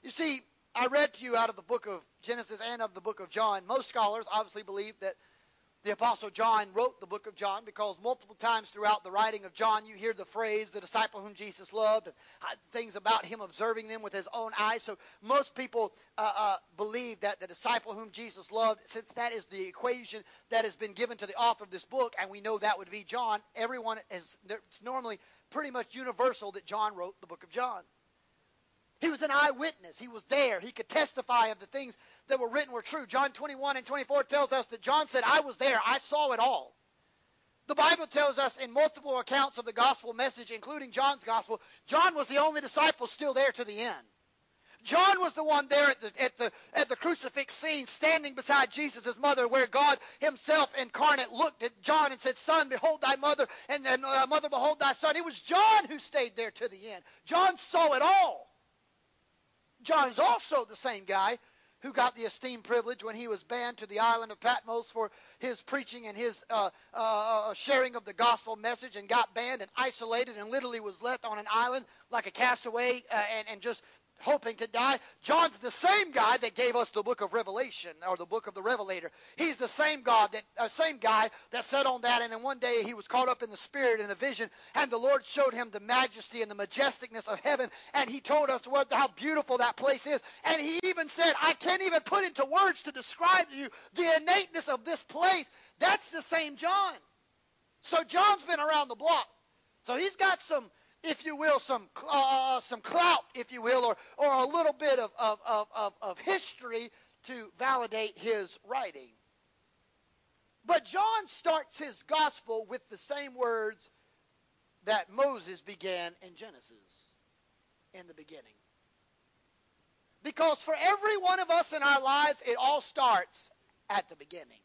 You see, I read to you out of the book of Genesis and of the book of John. Most scholars obviously believe that the Apostle John wrote the book of John because multiple times throughout the writing of John you hear the phrase, the disciple whom Jesus loved, and things about him observing them with his own eyes. So most people uh, uh, believe that the disciple whom Jesus loved, since that is the equation that has been given to the author of this book, and we know that would be John, everyone is, it's normally pretty much universal that John wrote the book of John. He was an eyewitness. He was there. He could testify of the things that were written were true. John 21 and 24 tells us that John said, I was there. I saw it all. The Bible tells us in multiple accounts of the gospel message, including John's gospel, John was the only disciple still there to the end. John was the one there at the, at the, at the crucifix scene, standing beside Jesus' mother, where God himself incarnate looked at John and said, Son, behold thy mother, and, and uh, mother, behold thy son. It was John who stayed there to the end. John saw it all. John is also the same guy who got the esteemed privilege when he was banned to the island of Patmos for his preaching and his uh, uh, uh, sharing of the gospel message and got banned and isolated and literally was left on an island like a castaway uh, and, and just hoping to die. John's the same guy that gave us the book of Revelation or the book of the Revelator. He's the same God that uh, same guy that sat on that and then one day he was caught up in the spirit in a vision and the Lord showed him the majesty and the majesticness of heaven and he told us what, how beautiful that place is and he even said I can't even put into words to describe to you the innateness of this place. That's the same John. So John's been around the block. So he's got some if you will, some uh, some clout, if you will, or or a little bit of, of, of, of history to validate his writing. But John starts his gospel with the same words that Moses began in Genesis in the beginning. Because for every one of us in our lives, it all starts at the beginning.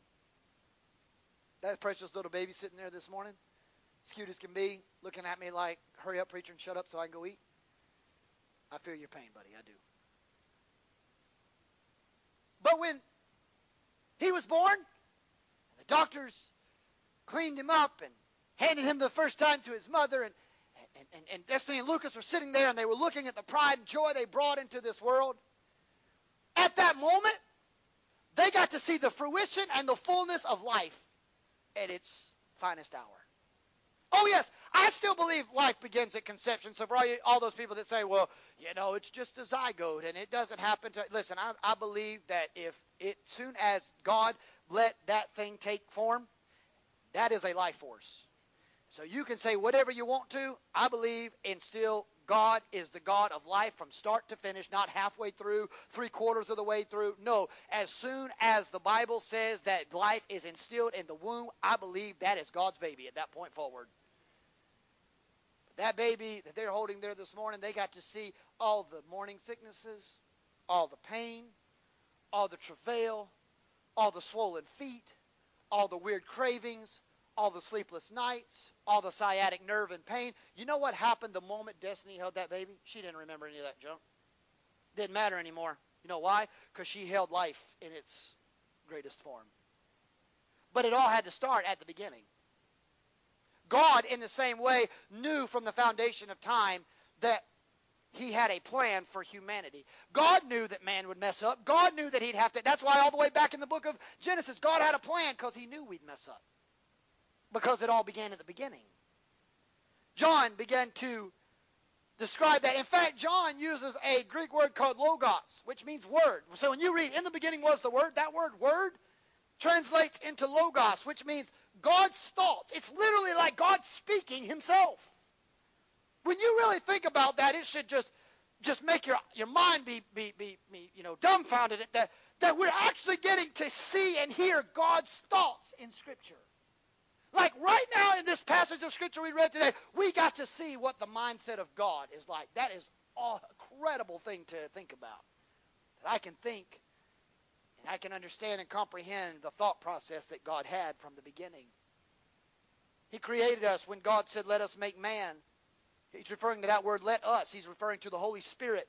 That precious little baby sitting there this morning, cute as can be, looking at me like, hurry up, preacher, and shut up so I can go eat. I feel your pain, buddy. I do. But when he was born, the doctors cleaned him up and handed him the first time to his mother, and, and, and, and Destiny and Lucas were sitting there and they were looking at the pride and joy they brought into this world. At that moment, they got to see the fruition and the fullness of life at its finest hour. Oh, yes, I still believe life begins at conception. So, for all, you, all those people that say, well, you know, it's just a zygote and it doesn't happen to. Listen, I, I believe that if it, soon as God let that thing take form, that is a life force. So you can say whatever you want to. I believe in still God is the God of life from start to finish, not halfway through, three quarters of the way through. No, as soon as the Bible says that life is instilled in the womb, I believe that is God's baby at that point forward. That baby that they're holding there this morning, they got to see all the morning sicknesses, all the pain, all the travail, all the swollen feet, all the weird cravings, all the sleepless nights, all the sciatic nerve and pain. You know what happened the moment Destiny held that baby? She didn't remember any of that junk. Didn't matter anymore. You know why? Because she held life in its greatest form. But it all had to start at the beginning. God, in the same way, knew from the foundation of time that he had a plan for humanity. God knew that man would mess up. God knew that he'd have to. That's why, all the way back in the book of Genesis, God had a plan because he knew we'd mess up because it all began at the beginning. John began to describe that. In fact, John uses a Greek word called logos, which means word. So when you read, in the beginning was the word, that word, word, translates into logos, which means God's thoughts. It's literally like God speaking himself. When you really think about that, it should just just make your your mind be be be, be you know dumbfounded at that that we're actually getting to see and hear God's thoughts in Scripture. Like right now in this passage of Scripture we read today, we got to see what the mindset of God is like. That is an incredible thing to think about. That I can think I can understand and comprehend the thought process that God had from the beginning. He created us when God said, Let us make man. He's referring to that word, let us. He's referring to the Holy Spirit.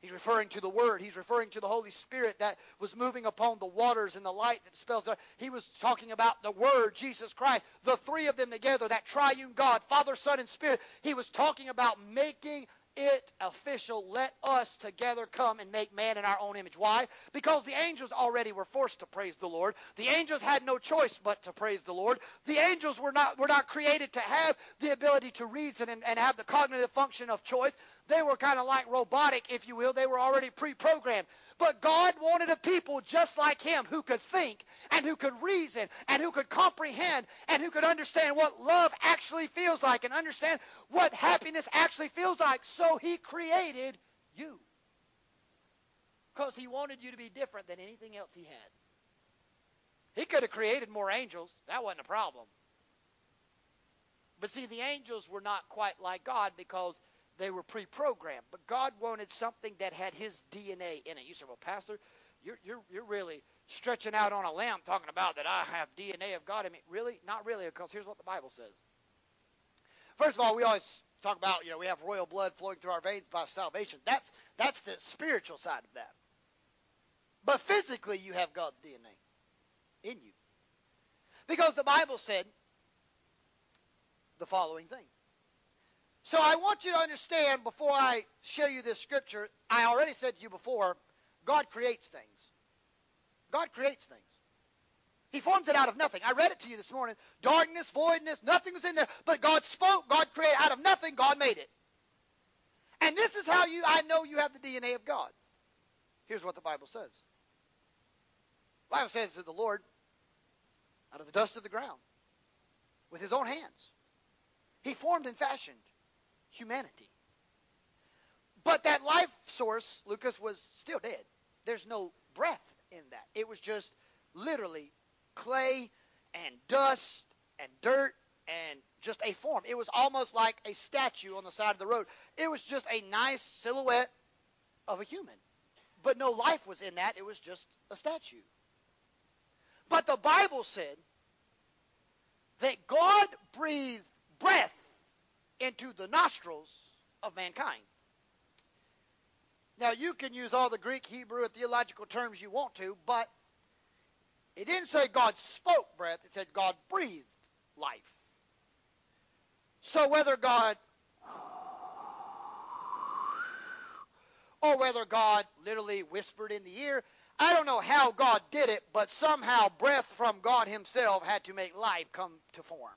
He's referring to the Word. He's referring to the Holy Spirit that was moving upon the waters and the light that spells. He was talking about the Word, Jesus Christ, the three of them together, that triune God, Father, Son, and Spirit. He was talking about making it official. Let us together come and make man in our own image. Why? Because the angels already were forced to praise the Lord. The angels had no choice but to praise the Lord. The angels were not were not created to have the ability to reason and, and have the cognitive function of choice. They were kind of like robotic, if you will. They were already pre-programmed. But God wanted a people just like him who could think and who could reason and who could comprehend and who could understand what love actually feels like and understand what happiness actually feels like. So he created you. Because he wanted you to be different than anything else he had. He could have created more angels. That wasn't a problem. But see, the angels were not quite like God because they were pre-programmed. But God wanted something that had His DNA in it. You say, well, Pastor, you're, you're, you're really stretching out on a limb talking about that I have DNA of God I mean, Really? Not really, because here's what the Bible says. First of all, we always talk about, you know, we have royal blood flowing through our veins by salvation. That's, that's the spiritual side of that. But physically, you have God's DNA in you. Because the Bible said the following thing. So I want you to understand before I show you this scripture, I already said to you before, God creates things. God creates things. He forms it out of nothing. I read it to you this morning. Darkness, voidness, nothing was in there. But God spoke, God created out of nothing, God made it. And this is how you I know you have the DNA of God. Here's what the Bible says. The Bible says that the Lord, out of the dust of the ground, with his own hands, he formed and fashioned humanity. But that life source, Lucas, was still dead. There's no breath in that. It was just literally clay and dust and dirt and just a form. It was almost like a statue on the side of the road. It was just a nice silhouette of a human. But no life was in that. It was just a statue. But the Bible said that God breathed breath into the nostrils of mankind. Now, you can use all the Greek, Hebrew, and theological terms you want to, but it didn't say God spoke breath, it said God breathed life. So whether God or whether God literally whispered in the ear, I don't know how God did it, but somehow breath from God Himself had to make life come to form.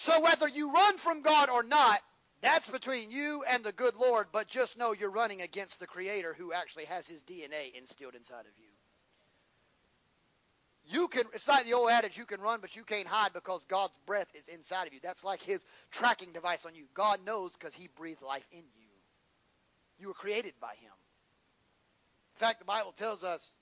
So whether you run from God or not, that's between you and the good Lord, but just know you're running against the Creator who actually has His DNA instilled inside of you. You can it's like the old adage you can run but you can't hide because God's breath is inside of you. That's like his tracking device on you. God knows because he breathed life in you. You were created by him. In fact, the Bible tells us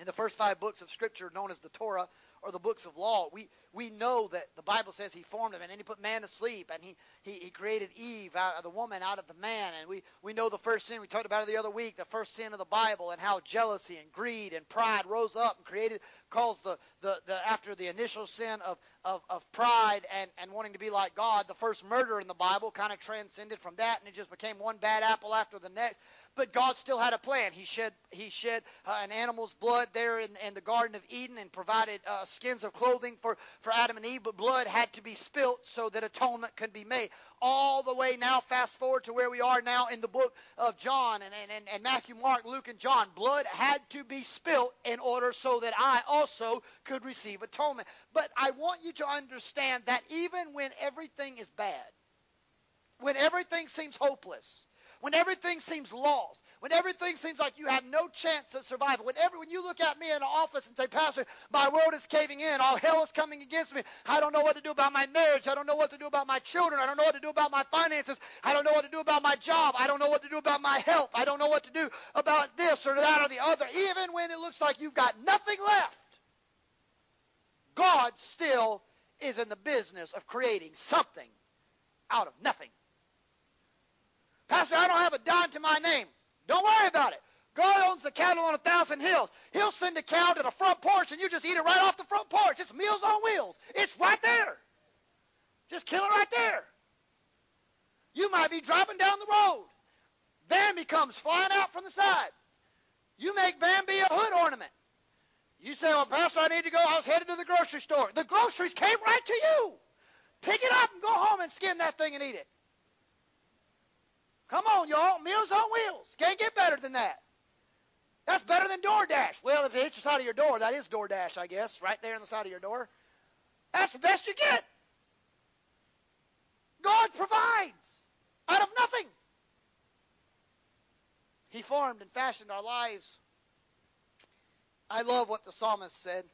in the first five books of Scripture, known as the Torah, or the books of law, we, we know that the Bible says he formed him and then he put man to sleep and he, he, he created Eve out of the woman, out of the man. And we, we know the first sin, we talked about it the other week, the first sin of the Bible and how jealousy and greed and pride rose up and created, calls the, the, the after the initial sin of, of, of pride and, and wanting to be like God, the first murder in the Bible kind of transcended from that and it just became one bad apple after the next. But God still had a plan. He shed he shed uh, an animal's blood there in, in the Garden of Eden and provided uh, skins of clothing for, for Adam and Eve. But blood had to be spilt so that atonement could be made. All the way now, fast forward to where we are now in the book of John and, and, and Matthew, Mark, Luke, and John. Blood had to be spilt in order so that I also could receive atonement. But I want you to understand that even when everything is bad, when everything seems hopeless, when everything seems lost, when everything seems like you have no chance of survival, when, every, when you look at me in the office and say, Pastor, my world is caving in, all hell is coming against me, I don't know what to do about my marriage, I don't know what to do about my children, I don't know what to do about my finances, I don't know what to do about my job, I don't know what to do about my health, I don't know what to do about this or that or the other, even when it looks like you've got nothing left, God still is in the business of creating something out of nothing. Pastor, I don't have a dime to my name. Don't worry about it. God owns the cattle on a thousand hills. He'll send a cow to the front porch and you just eat it right off the front porch. It's Meals on Wheels. It's right there. Just kill it right there. You might be driving down the road. Bambi comes flying out from the side. You make Bambi a hood ornament. You say, well, Pastor, I need to go. I was headed to the grocery store. The groceries came right to you. Pick it up and go home and skin that thing and eat it. Come on, y'all. Meals on wheels. Can't get better than that. That's better than DoorDash. Well, if it hits the side of your door, that is DoorDash, I guess, right there in the side of your door. That's the best you get. God provides out of nothing. He formed and fashioned our lives. I love what the psalmist said.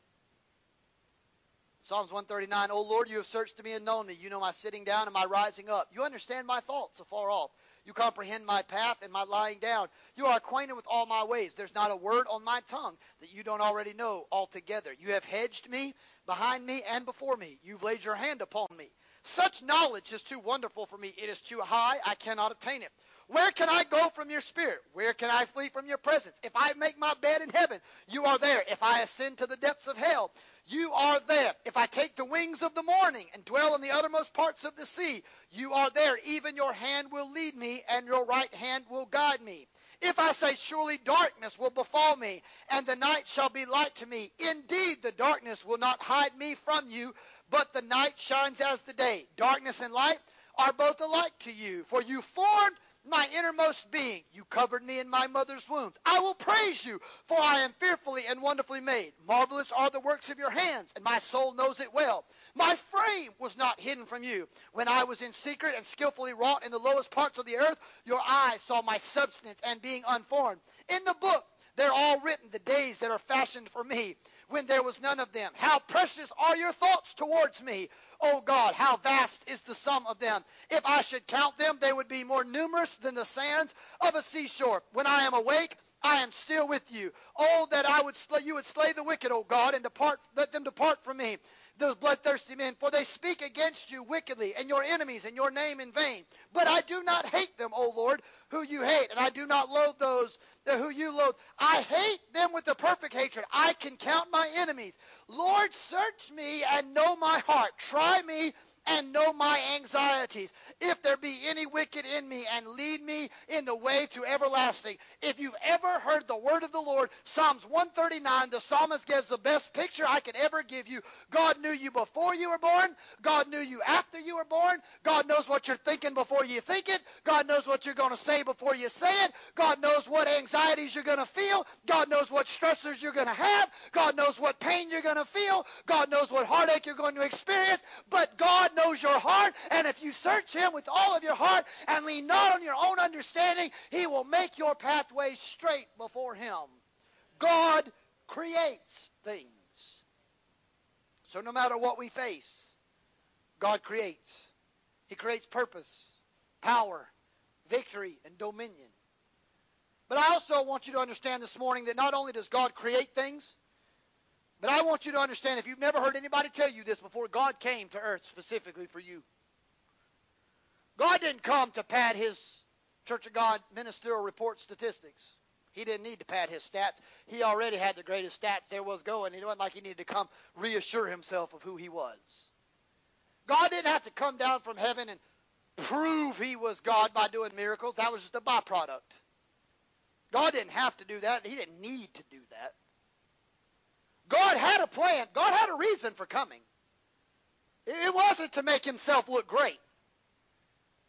Psalms 139, O Lord, you have searched me and known me. You know my sitting down and my rising up. You understand my thoughts afar off. You comprehend my path and my lying down. You are acquainted with all my ways. There's not a word on my tongue that you don't already know altogether. You have hedged me behind me and before me. You've laid your hand upon me. Such knowledge is too wonderful for me. It is too high. I cannot attain it. Where can I go from your spirit? Where can I flee from your presence? If I make my bed in heaven, you are there. If I ascend to the depths of hell, you are there. If I take the wings of the morning and dwell in the uttermost parts of the sea, you are there. Even your hand will lead me, and your right hand will guide me. If I say, Surely darkness will befall me, and the night shall be light to me, indeed the darkness will not hide me from you, but the night shines as the day. Darkness and light are both alike to you, for you formed my innermost being. You covered me in my mother's wombs. I will praise you, for I am fearfully and wonderfully made. Marvelous are the works of your hands, and my soul knows it well. My frame was not hidden from you. When I was in secret and skillfully wrought in the lowest parts of the earth, your eyes saw my substance and being unformed. In the book, they're all written, the days that are fashioned for me, when there was none of them. How precious are your thoughts towards me, O God, how vast is the sum of them. If I should count them, they would be more numerous than the sands of a seashore. When I am awake, I am still with you. Oh, that I would slay, you would slay the wicked, O God, and depart, let them depart from me. Those bloodthirsty men, for they speak against you wickedly, and your enemies, and your name in vain. But I do not hate them, O Lord, who you hate, and I do not loathe those who you loathe. I hate them with a perfect hatred. I can count my enemies. Lord, search me and know my heart. Try me and know my anxieties. If there be any wicked in me, and lead me in the way to everlasting. If you've ever heard the word of the Lord, Psalms 139, the psalmist gives the best picture I could ever give you. God knew you before you were born. God knew you after you were born. God knows what you're thinking before you think it. God knows what you're going to say before you say it. God knows what anxieties you're going to feel. God knows what stressors you're going to have. God knows what pain you're going to feel. God knows what heartache you're going to experience. But God knows your heart, and if you search Him with all of your heart and lean not on your own understanding, He will make your pathway straight before Him. God creates things. So no matter what we face, God creates. He creates purpose, power, victory, and dominion. But I also want you to understand this morning that not only does God create things, but I want you to understand if you've never heard anybody tell you this before, God came to earth specifically for you. God didn't come to pad his Church of God ministerial report statistics. He didn't need to pad his stats. He already had the greatest stats there was going. It wasn't like he needed to come reassure himself of who he was. God didn't have to come down from heaven and prove he was God by doing miracles. That was just a byproduct. God didn't have to do that. He didn't need to do that. God had a plan. God had a reason for coming. It wasn't to make himself look great.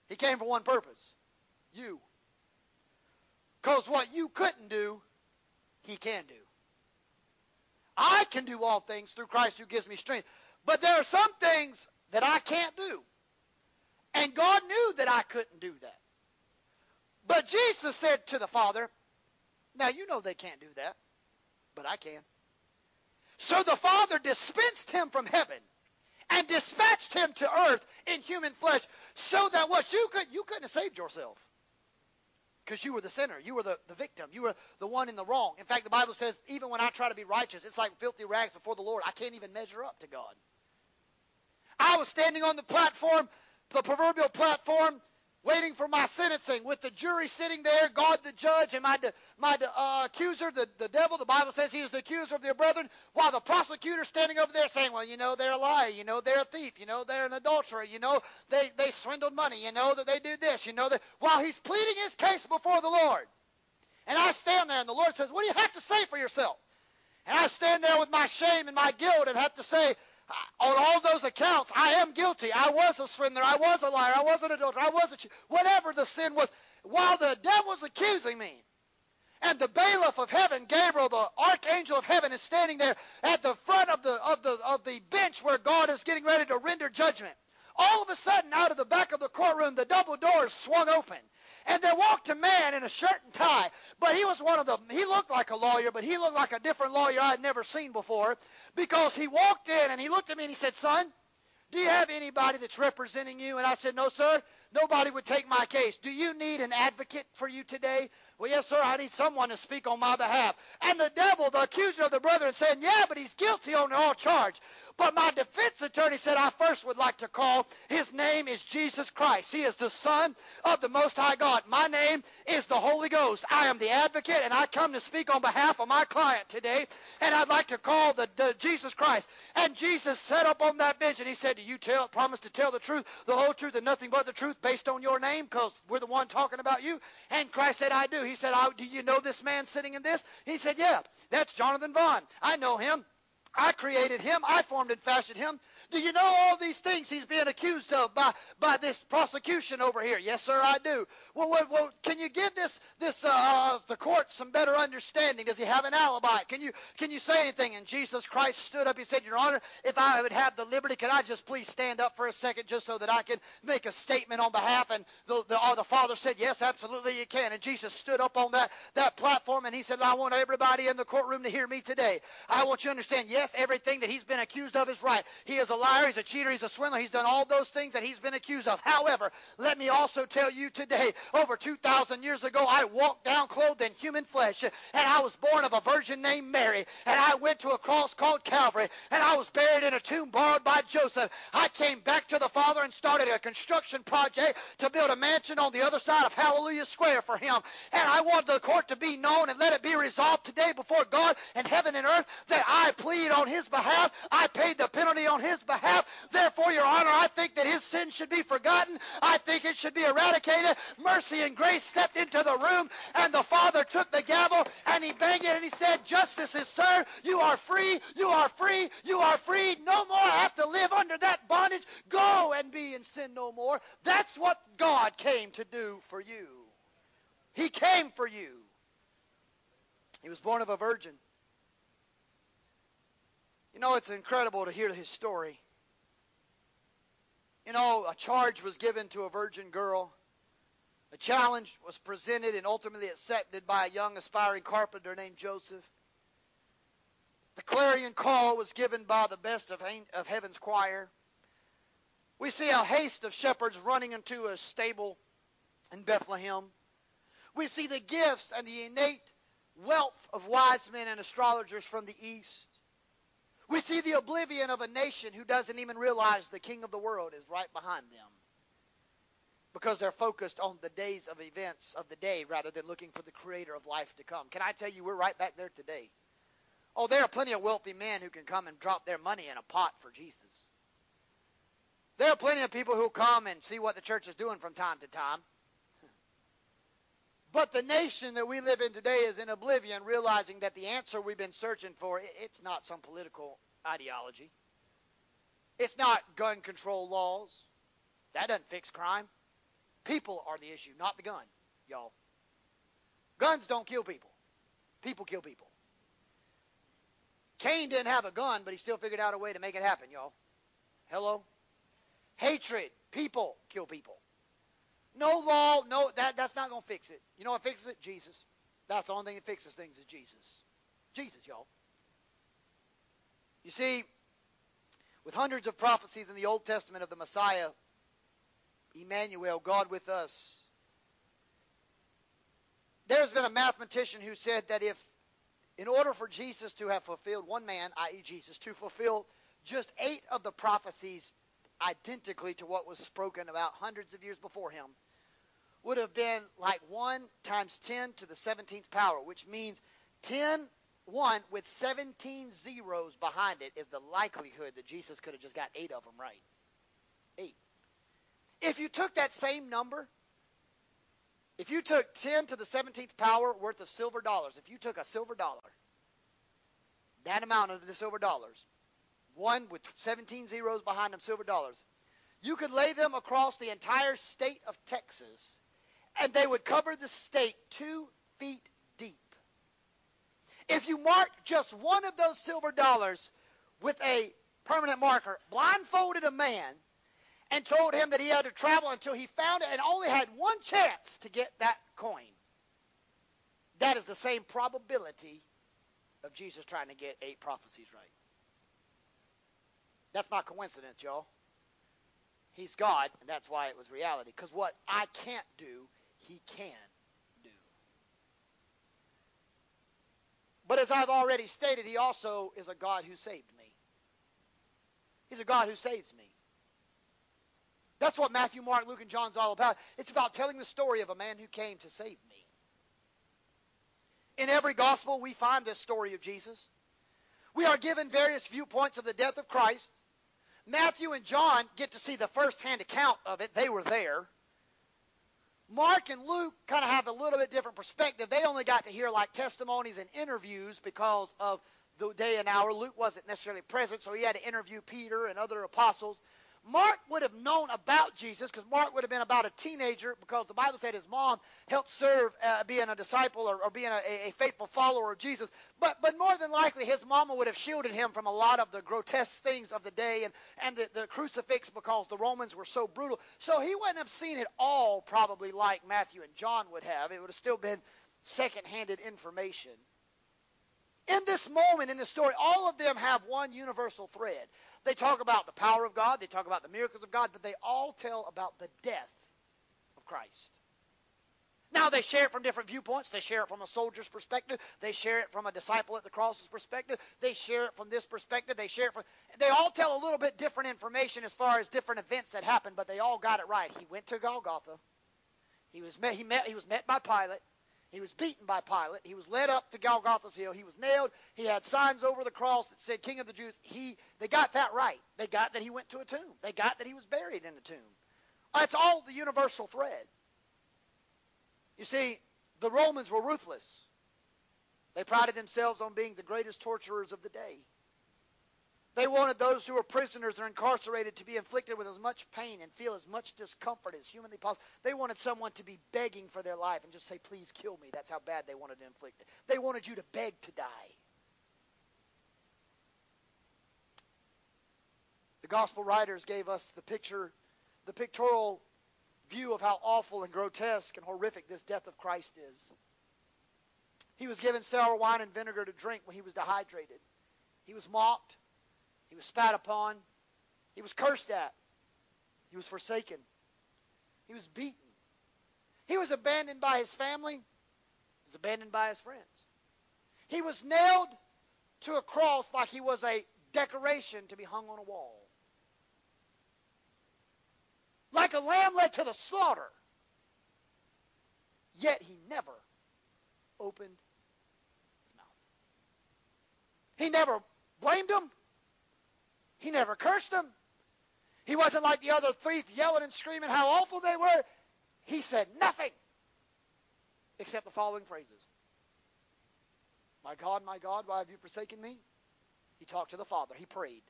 He came for one purpose. You. Because what you couldn't do, he can do. I can do all things through Christ who gives me strength. But there are some things that I can't do. And God knew that I couldn't do that. But Jesus said to the Father, Now you know they can't do that, but I can. So the Father dispensed him from heaven and dispatched him to earth in human flesh so that what you could you couldn't have saved yourself. Because you were the sinner. You were the, the victim. You were the one in the wrong. In fact the bible says even when i try to be righteous it's like filthy rags before the lord. I can't even measure up to god. I was standing on the platform the proverbial platform waiting for my sentencing with the jury sitting there, God the judge, and my my uh, accuser, the, the devil. The Bible says he is the accuser of their brethren, while the prosecutor standing over there saying, well, you know, they're a liar. You know, they're a thief. You know, they're an adulterer. You know, they, they swindled money. You know, that they did this. You know, that while he's pleading his case before the Lord. And I stand there, and the Lord says, what do you have to say for yourself? And I stand there with my shame and my guilt and have to say, on all those accounts, I am guilty. I was a swindler. I was a liar. I was an adulterer. I was a. Whatever the sin was, while the devil's accusing me, and the bailiff of heaven, Gabriel, the archangel of heaven, is standing there at the front of the of the of the bench where God is getting ready to render judgment. All of a sudden, out of the back of the courtroom, the double doors swung open, and there walked a man in a shirt and tie. But he was one of the, he looked like a lawyer, but he looked like a different lawyer I'd never seen before because he walked in and he looked at me and he said, Son, do you have anybody that's representing you? And I said, No, sir. Nobody would take my case. Do you need an advocate for you today? Well, yes, sir, I need someone to speak on my behalf. And the devil, the accuser of the brethren, said, Yeah, but he's guilty on all charge. But my defense attorney said, I first would like to call. His name is Jesus Christ. He is the Son of the Most High God. My name is the Holy Ghost. I am the advocate, and I come to speak on behalf of my client today. And I'd like to call the, the Jesus Christ. And Jesus sat up on that bench, and he said, Do you tell, promise to tell the truth, the whole truth, and nothing but the truth based on your name? Because we're the one talking about you. And Christ said, I do. He said, Do you know this man sitting in this? He said, Yeah, that's Jonathan Vaughn. I know him. I created him. I formed and fashioned him. Do you know all these things he's being accused of by, by this prosecution over here? Yes, sir, I do. Well, well, well can you give this this uh, the court some better understanding? Does he have an alibi? Can you can you say anything? And Jesus Christ stood up. He said, Your Honor, if I would have the liberty, could I just please stand up for a second just so that I can make a statement on behalf? And the the, uh, the father said, Yes, absolutely, you can. And Jesus stood up on that that platform and he said, I want everybody in the courtroom to hear me today. I want you to understand. Yes, everything that he's been accused of is right. He is a liar, he's a cheater, he's a swindler, he's done all those things that he's been accused of. However, let me also tell you today, over 2,000 years ago, I walked down clothed in human flesh, and I was born of a virgin named Mary, and I went to a cross called Calvary, and I was buried in a tomb borrowed by Joseph. I came back to the Father and started a construction project to build a mansion on the other side of Hallelujah Square for him. And I want the court to be known and let it be resolved today before God and heaven and earth that I plead on his behalf. I paid the penalty on his behalf. Therefore, Your Honor, I think that his sin should be forgotten. I think it should be eradicated. Mercy and grace stepped into the room, and the Father took the gavel and he banged it and he said, Justice is served. You are free. You are free. You are free. No more have to live under that bondage. Go and be in sin no more. That's what God came to do for you. He came for you. He was born of a virgin. You know, it's incredible to hear his story. You know, a charge was given to a virgin girl. A challenge was presented and ultimately accepted by a young aspiring carpenter named Joseph. The clarion call was given by the best of, of heaven's choir. We see a haste of shepherds running into a stable in Bethlehem. We see the gifts and the innate wealth of wise men and astrologers from the east. We see the oblivion of a nation who doesn't even realize the king of the world is right behind them because they're focused on the days of events of the day rather than looking for the creator of life to come. Can I tell you, we're right back there today. Oh, there are plenty of wealthy men who can come and drop their money in a pot for Jesus. There are plenty of people who come and see what the church is doing from time to time. But the nation that we live in today is in oblivion, realizing that the answer we've been searching for, it's not some political ideology. It's not gun control laws. That doesn't fix crime. People are the issue, not the gun, y'all. Guns don't kill people. People kill people. Cain didn't have a gun, but he still figured out a way to make it happen, y'all. Hello? Hatred. People kill people. No law, no that that's not gonna fix it. You know what fixes it? Jesus. That's the only thing that fixes things is Jesus. Jesus, y'all. You see, with hundreds of prophecies in the Old Testament of the Messiah, Emmanuel, God with us, there's been a mathematician who said that if, in order for Jesus to have fulfilled, one man, i.e., Jesus, to fulfill just eight of the prophecies identically to what was spoken about hundreds of years before him, would have been like 1 times 10 to the 17th power, which means 10, 1 with 17 zeros behind it is the likelihood that Jesus could have just got eight of them right. Eight. If you took that same number, if you took 10 to the 17th power worth of silver dollars, if you took a silver dollar, that amount of the silver dollars, one with 17 zeros behind them, silver dollars, you could lay them across the entire state of Texas and they would cover the state two feet deep. If you marked just one of those silver dollars with a permanent marker, blindfolded a man, and told him that he had to travel until he found it and only had one chance to get that coin, that is the same probability of Jesus trying to get eight prophecies right. That's not coincidence, y'all. He's God, and that's why it was reality. Because what I can't do, he can do. But as I've already stated, he also is a God who saved me. He's a God who saves me. That's what Matthew, Mark, Luke, and John's all about. It's about telling the story of a man who came to save me. In every gospel, we find this story of Jesus. We are given various viewpoints of the death of Christ. Matthew and John get to see the first-hand account of it. They were there. Mark and Luke kind of have a little bit different perspective. They only got to hear like testimonies and interviews because of the day and hour. Luke wasn't necessarily present, so he had to interview Peter and other apostles. Mark would have known about Jesus because Mark would have been about a teenager because the Bible said his mom helped serve uh, being a disciple or, or being a, a, faithful follower of Jesus. But but more than likely his mama would have shielded him from a lot of the grotesque things of the day and, and the, the crucifix because the Romans were so brutal. So he wouldn't have seen it all probably like Matthew and John would have. It would have still been second-handed information. In this moment, in this story, all of them have one universal thread. They talk about the power of God, they talk about the miracles of God, but they all tell about the death of Christ. Now, they share it from different viewpoints. They share it from a soldier's perspective. They share it from a disciple at the cross's perspective. They share it from this perspective. They share it from. They all tell a little bit different information as far as different events that happened, but they all got it right. He went to Golgotha. He was met. He met. He was met by Pilate. He was beaten by Pilate. He was led up to Golgotha's hill. He was nailed. He had signs over the cross that said "King of the Jews." He. They got that right. They got that he went to a tomb. They got that he was buried in a tomb. That's all the universal thread. You see, the Romans were ruthless. They prided themselves on being the greatest torturers of the day. They wanted those who were prisoners or incarcerated to be inflicted with as much pain and feel as much discomfort as humanly possible. They wanted someone to be begging for their life and just say, please kill me. That's how bad they wanted to inflict it. They wanted you to beg to die. The gospel writers gave us the picture, the pictorial view of how awful and grotesque and horrific this death of Christ is. He was given sour wine and vinegar to drink when he was dehydrated. He was mocked. He was spat upon. He was cursed at. He was forsaken. He was beaten. He was abandoned by his family. He was abandoned by his friends. He was nailed to a cross like he was a decoration to be hung on a wall like a lamb led to the slaughter. Yet he never opened his mouth. He never blamed them. He never cursed them. He wasn't like the other thief yelling and screaming how awful they were. He said nothing except the following phrases My God, my God, why have you forsaken me? He talked to the Father. He prayed.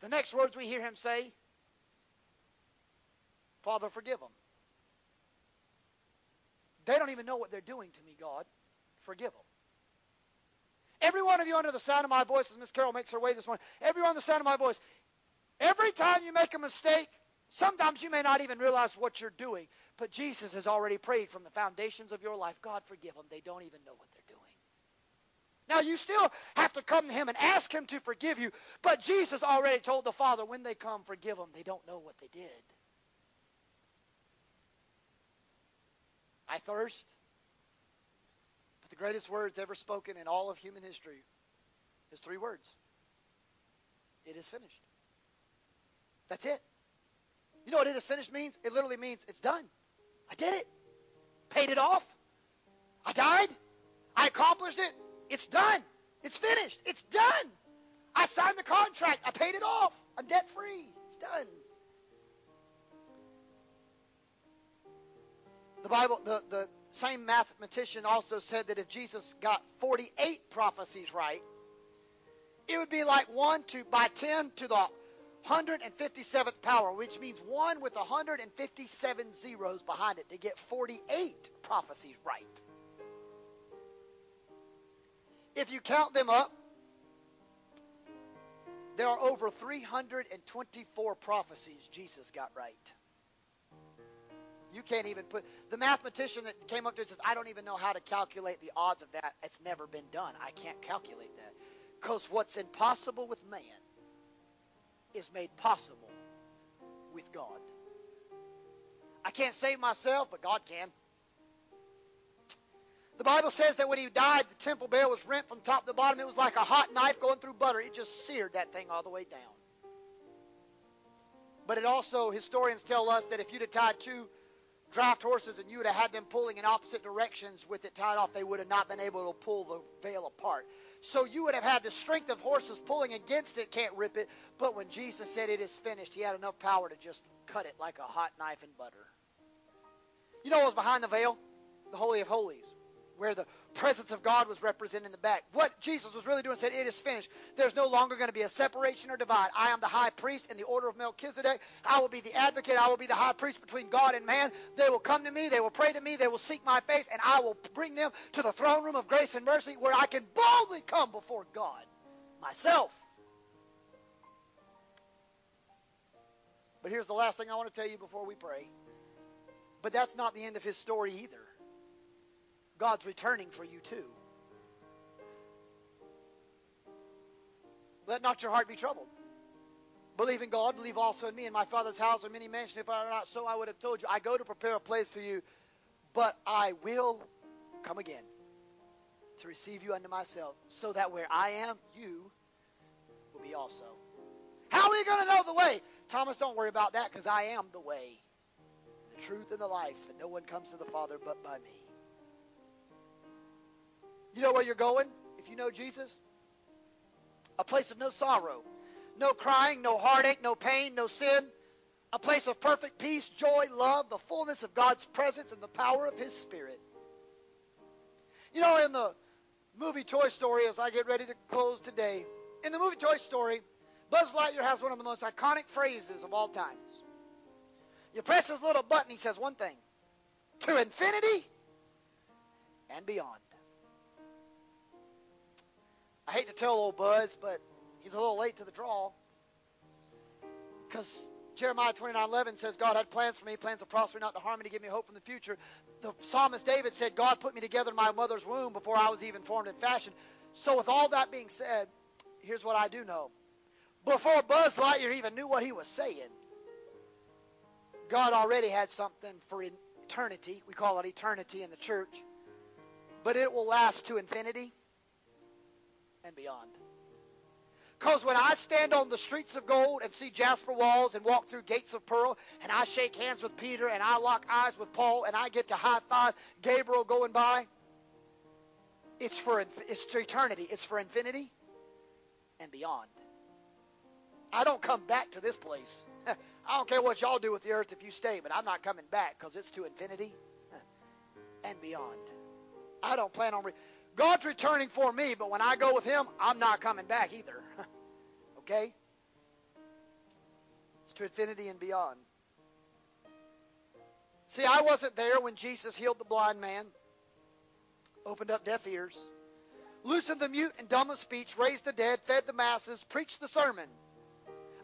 The next words we hear him say Father, forgive them. They don't even know what they're doing to me, God. Forgive them. Every one of you under the sound of my voice, as Miss Carol makes her way this morning, everyone under the sound of my voice, every time you make a mistake, sometimes you may not even realize what you're doing, but Jesus has already prayed from the foundations of your life, God, forgive them. They don't even know what they're doing. Now, you still have to come to Him and ask Him to forgive you, but Jesus already told the Father, when they come, forgive them. They don't know what they did. I thirst. But the greatest words ever spoken in all of human history is three words It is finished. That's it. You know what it is finished means? It literally means it's done. I did it. Paid it off. I died. I accomplished it. It's done. It's finished. It's done. I signed the contract. I paid it off. I'm debt free. It's done. The Bible, the, the same mathematician also said that if Jesus got 48 prophecies right, it would be like 1 to by 10 to the 157th power, which means 1 with 157 zeros behind it to get 48 prophecies right. If you count them up, there are over 324 prophecies Jesus got right. You can't even put the mathematician that came up to it says, I don't even know how to calculate the odds of that. It's never been done. I can't calculate that. Because what's impossible with man is made possible with God. I can't save myself, but God can. The Bible says that when he died, the temple veil was rent from top to bottom. It was like a hot knife going through butter. It just seared that thing all the way down. But it also, historians tell us that if you'd have tied two draft horses and you would have had them pulling in opposite directions with it tied off, they would have not been able to pull the veil apart. So you would have had the strength of horses pulling against it, can't rip it. But when Jesus said it is finished, he had enough power to just cut it like a hot knife in butter. You know what was behind the veil? The Holy of Holies where the presence of God was represented in the back. What Jesus was really doing said, It is finished. There's no longer going to be a separation or divide. I am the high priest in the order of Melchizedek. I will be the advocate. I will be the high priest between God and man. They will come to me. They will pray to me. They will seek my face, and I will bring them to the throne room of grace and mercy where I can boldly come before God myself. But here's the last thing I want to tell you before we pray. But that's not the end of his story either. God's returning for you too. Let not your heart be troubled. Believe in God, believe also in me. In my Father's house are many mansions. If I were not so, I would have told you. I go to prepare a place for you, but I will come again to receive you unto myself, so that where I am, you will be also. How are you going to know the way? Thomas, don't worry about that because I am the way, the truth, and the life, and no one comes to the Father but by me. You know where you're going if you know Jesus? A place of no sorrow, no crying, no heartache, no pain, no sin. A place of perfect peace, joy, love, the fullness of God's presence, and the power of His Spirit. You know, in the movie Toy Story, as I get ready to close today, in the movie Toy Story, Buzz Lightyear has one of the most iconic phrases of all times. You press his little button, he says one thing to infinity and beyond. I hate to tell old Buzz, but he's a little late to the draw. Because Jeremiah 29:11 says, God had plans for me, plans to prosper, not to harm me, to give me hope from the future. The psalmist David said, God put me together in my mother's womb before I was even formed and fashioned. So with all that being said, here's what I do know. Before Buzz Lightyear even knew what he was saying, God already had something for eternity. We call it eternity in the church. But it will last to infinity and beyond. Because when I stand on the streets of gold and see jasper walls and walk through gates of pearl, and I shake hands with Peter and I lock eyes with Paul and I get to high five Gabriel going by, it's for it's to eternity. It's for infinity and beyond. I don't come back to this place. I don't care what y'all do with the earth if you stay, but I'm not coming back because it's to infinity and beyond. I don't plan on. Re- God's returning for me, but when I go with Him, I'm not coming back either. okay? It's to infinity and beyond. See, I wasn't there when Jesus healed the blind man, opened up deaf ears, loosened the mute and dumb of speech, raised the dead, fed the masses, preached the sermon.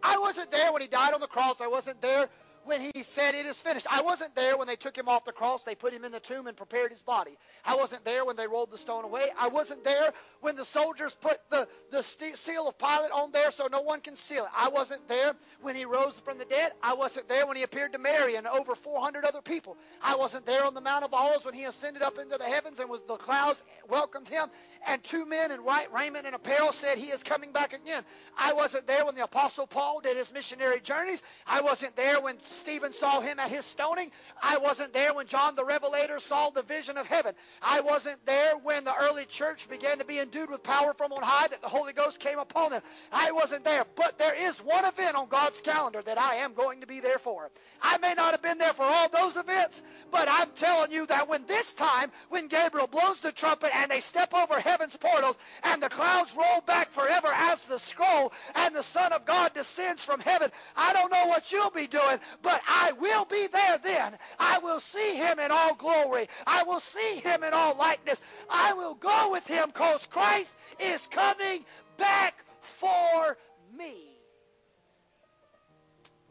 I wasn't there when he died on the cross. I wasn't there when he said it is finished. I wasn't there when they took him off the cross, they put him in the tomb and prepared his body. I wasn't there when they rolled the stone away. I wasn't there when the soldiers put the, the seal of Pilate on there so no one can seal it. I wasn't there when he rose from the dead. I wasn't there when he appeared to Mary and over 400 other people. I wasn't there on the Mount of Olives when he ascended up into the heavens and was the clouds welcomed him and two men in white raiment and apparel said he is coming back again. I wasn't there when the apostle Paul did his missionary journeys. I wasn't there when Stephen saw him at his stoning. I wasn't there when John the Revelator saw the vision of heaven. I wasn't there when the early church began to be endued with power from on high that the Holy Ghost came upon them. I wasn't there. But there is one event on God's calendar that I am going to be there for. I may not have been there for all those events, but I'm telling you that when this time, when Gabriel blows the trumpet and they step over heaven's portals and the clouds roll back forever as the scroll and the Son of God descends from heaven, I don't know what you'll be doing, but I will be there then. I will see him in all glory. I will see him in all likeness. I will go with him because Christ is coming back for me.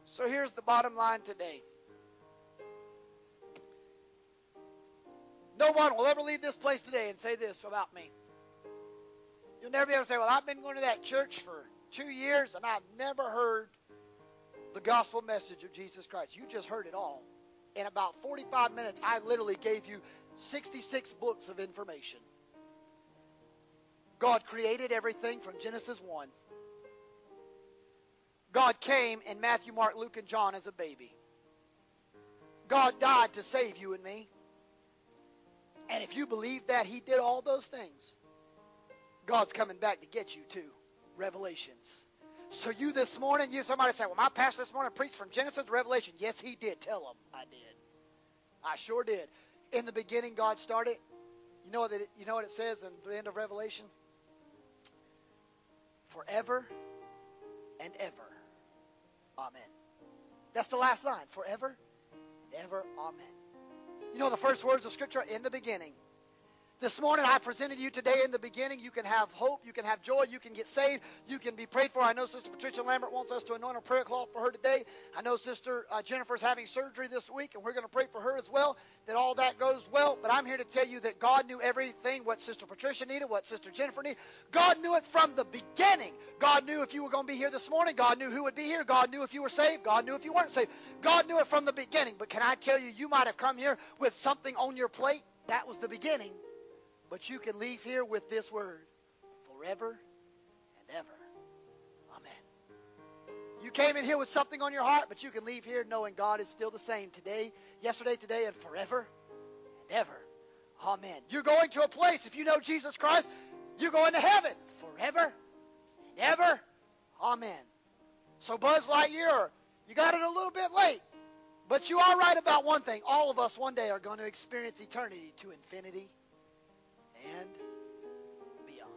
So here's the bottom line today. No one will ever leave this place today and say this about me. You'll never be able to say, Well, I've been going to that church for two years and I've never heard the gospel message of Jesus Christ. You just heard it all. In about 45 minutes, I literally gave you 66 books of information. God created everything from Genesis 1. God came in Matthew, Mark, Luke, and John as a baby. God died to save you and me. And if you believe that He did all those things, God's coming back to get you too. Revelations. So you this morning, you somebody say, "Well, my pastor this morning preached from Genesis to Revelation." Yes, he did. Tell them I did. I sure did. In the beginning, God started. You know that. You know what it says in the end of Revelation. Forever and ever. Amen. That's the last line. Forever and ever. Amen. You know the first words of Scripture in the beginning. This morning, I presented you today in the beginning. You can have hope. You can have joy. You can get saved. You can be prayed for. I know Sister Patricia Lambert wants us to anoint a prayer cloth for her today. I know Sister uh, Jennifer's having surgery this week, and we're going to pray for her as well, that all that goes well. But I'm here to tell you that God knew everything, what Sister Patricia needed, what Sister Jennifer needed. God knew it from the beginning. God knew if you were going to be here this morning. God knew who would be here. God knew if you were saved. God knew if you weren't saved. God knew it from the beginning. But can I tell you, you might have come here with something on your plate. That was the beginning. But you can leave here with this word forever and ever. Amen. You came in here with something on your heart, but you can leave here knowing God is still the same today, yesterday, today, and forever and ever. Amen. You're going to a place, if you know Jesus Christ, you're going to heaven forever and ever. Amen. So, Buzz Lightyear, you got it a little bit late. But you are right about one thing. All of us one day are going to experience eternity to infinity and beyond.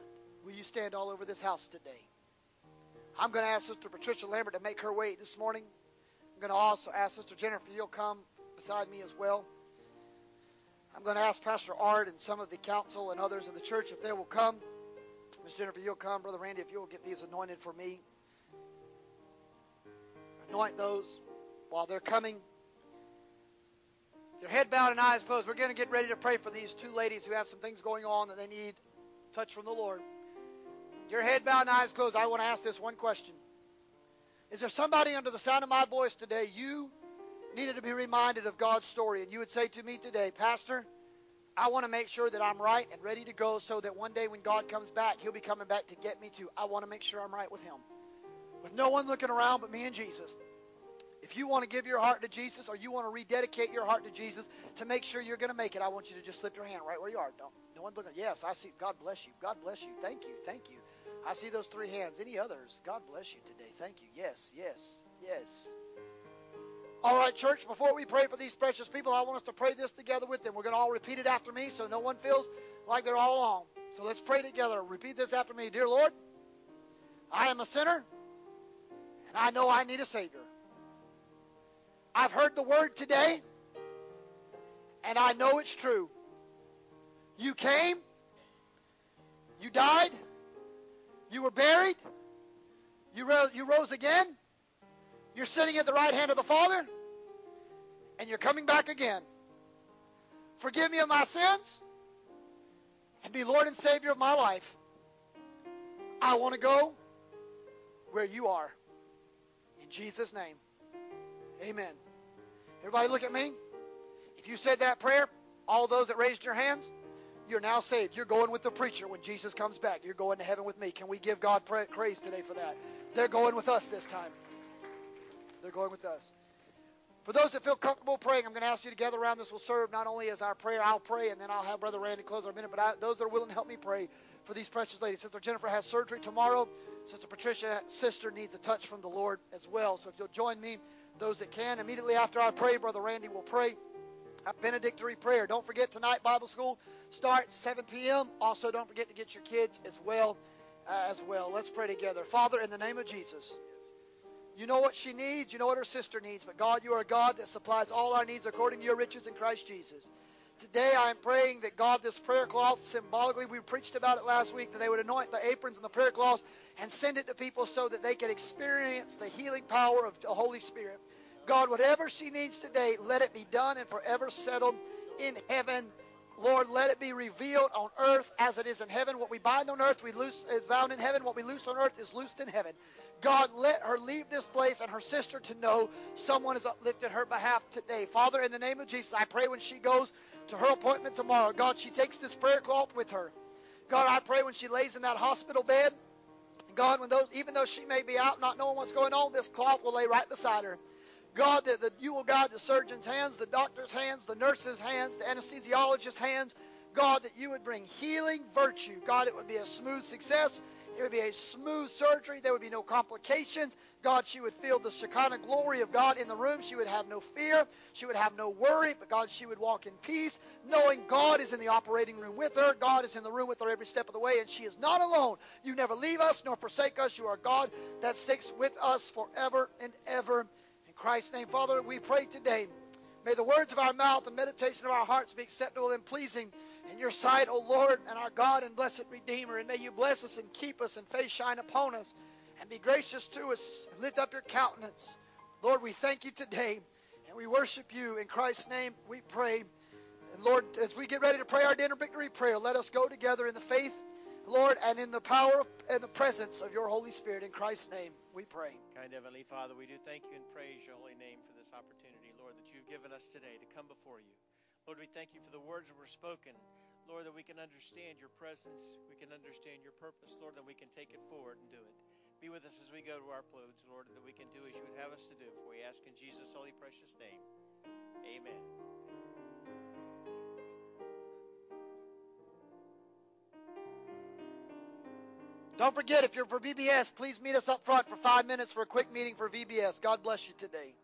Will you stand all over this house today? I'm going to ask Sister Patricia Lambert to make her way this morning. I'm going to also ask Sister Jennifer, you'll come beside me as well. I'm going to ask Pastor Art and some of the council and others of the church if they will come. Miss Jennifer, you'll come. Brother Randy, if you'll get these anointed for me. Anoint those while they're coming. Their head bowed and eyes closed. We're going to get ready to pray for these two ladies who have some things going on that they need touch from the Lord. Your head bowed and eyes closed. I want to ask this one question. Is there somebody under the sound of my voice today you needed to be reminded of God's story and you would say to me today, Pastor, I want to make sure that I'm right and ready to go so that one day when God comes back, he'll be coming back to get me too. I want to make sure I'm right with him. With no one looking around but me and Jesus. If you want to give your heart to Jesus or you want to rededicate your heart to Jesus to make sure you're going to make it, I want you to just slip your hand right where you are. Don't, no one looking. Yes, I see. God bless you. God bless you. Thank you. Thank you. I see those three hands. Any others? God bless you today. Thank you. Yes, yes, yes. All right, church, before we pray for these precious people, I want us to pray this together with them. We're going to all repeat it after me so no one feels like they're all alone. So let's pray together. Repeat this after me. Dear Lord, I am a sinner, and I know I need a Savior. I've heard the word today, and I know it's true. You came, you died, you were buried, you rose, you rose again, you're sitting at the right hand of the Father, and you're coming back again. Forgive me of my sins and be Lord and Savior of my life. I want to go where you are. In Jesus' name, amen. Everybody look at me. If you said that prayer, all those that raised your hands, you're now saved. You're going with the preacher when Jesus comes back. You're going to heaven with me. Can we give God praise today for that? They're going with us this time. They're going with us. For those that feel comfortable praying, I'm going to ask you to gather around. This will serve not only as our prayer, I'll pray, and then I'll have Brother Randy close our minute, but I, those that are willing to help me pray for these precious ladies. Sister Jennifer has surgery tomorrow. Sister Patricia, sister, needs a touch from the Lord as well. So if you'll join me, those that can, immediately after I pray, Brother Randy will pray a benedictory prayer. Don't forget tonight Bible school starts 7 p.m. Also, don't forget to get your kids as well uh, as well. Let's pray together. Father, in the name of Jesus. You know what she needs. You know what her sister needs. But God, you are a God that supplies all our needs according to your riches in Christ Jesus. Today I am praying that God, this prayer cloth, symbolically, we preached about it last week, that they would anoint the aprons and the prayer cloths and send it to people so that they could experience the healing power of the Holy Spirit. God, whatever she needs today, let it be done and forever settled in heaven. Lord, let it be revealed on earth as it is in heaven. What we bind on earth, we loose is bound in heaven. What we loose on earth is loosed in heaven. God, let her leave this place and her sister to know someone has uplifted her behalf today. Father, in the name of Jesus, I pray when she goes to her appointment tomorrow, God, she takes this prayer cloth with her. God, I pray when she lays in that hospital bed, God, when those, even though she may be out not knowing what's going on, this cloth will lay right beside her. God, that, that you will guide the surgeon's hands, the doctor's hands, the nurse's hands, the anesthesiologist's hands. God, that you would bring healing virtue. God, it would be a smooth success. It would be a smooth surgery. There would be no complications. God, she would feel the Shekinah glory of God in the room. She would have no fear. She would have no worry. But God, she would walk in peace, knowing God is in the operating room with her. God is in the room with her every step of the way, and she is not alone. You never leave us nor forsake us. You are God that sticks with us forever and ever. In Christ's name, Father, we pray today. May the words of our mouth and meditation of our hearts be acceptable and pleasing in your sight, O Lord, and our God and blessed Redeemer. And may you bless us and keep us and face shine upon us and be gracious to us and lift up your countenance. Lord, we thank you today and we worship you. In Christ's name we pray. And Lord, as we get ready to pray our benedictory prayer, let us go together in the faith, Lord, and in the power and the presence of your Holy Spirit. In Christ's name we pray. Kind Heavenly Father, we do thank you and praise your holy name for this opportunity, Lord, that you've given us today to come before you. Lord, we thank you for the words that were spoken. Lord, that we can understand your presence, we can understand your purpose, Lord, that we can take it forward and do it. Be with us as we go to our clothes, Lord, that we can do as you would have us to do. For we ask in Jesus' holy precious name. Amen. Don't forget, if you're for VBS, please meet us up front for five minutes for a quick meeting for VBS. God bless you today.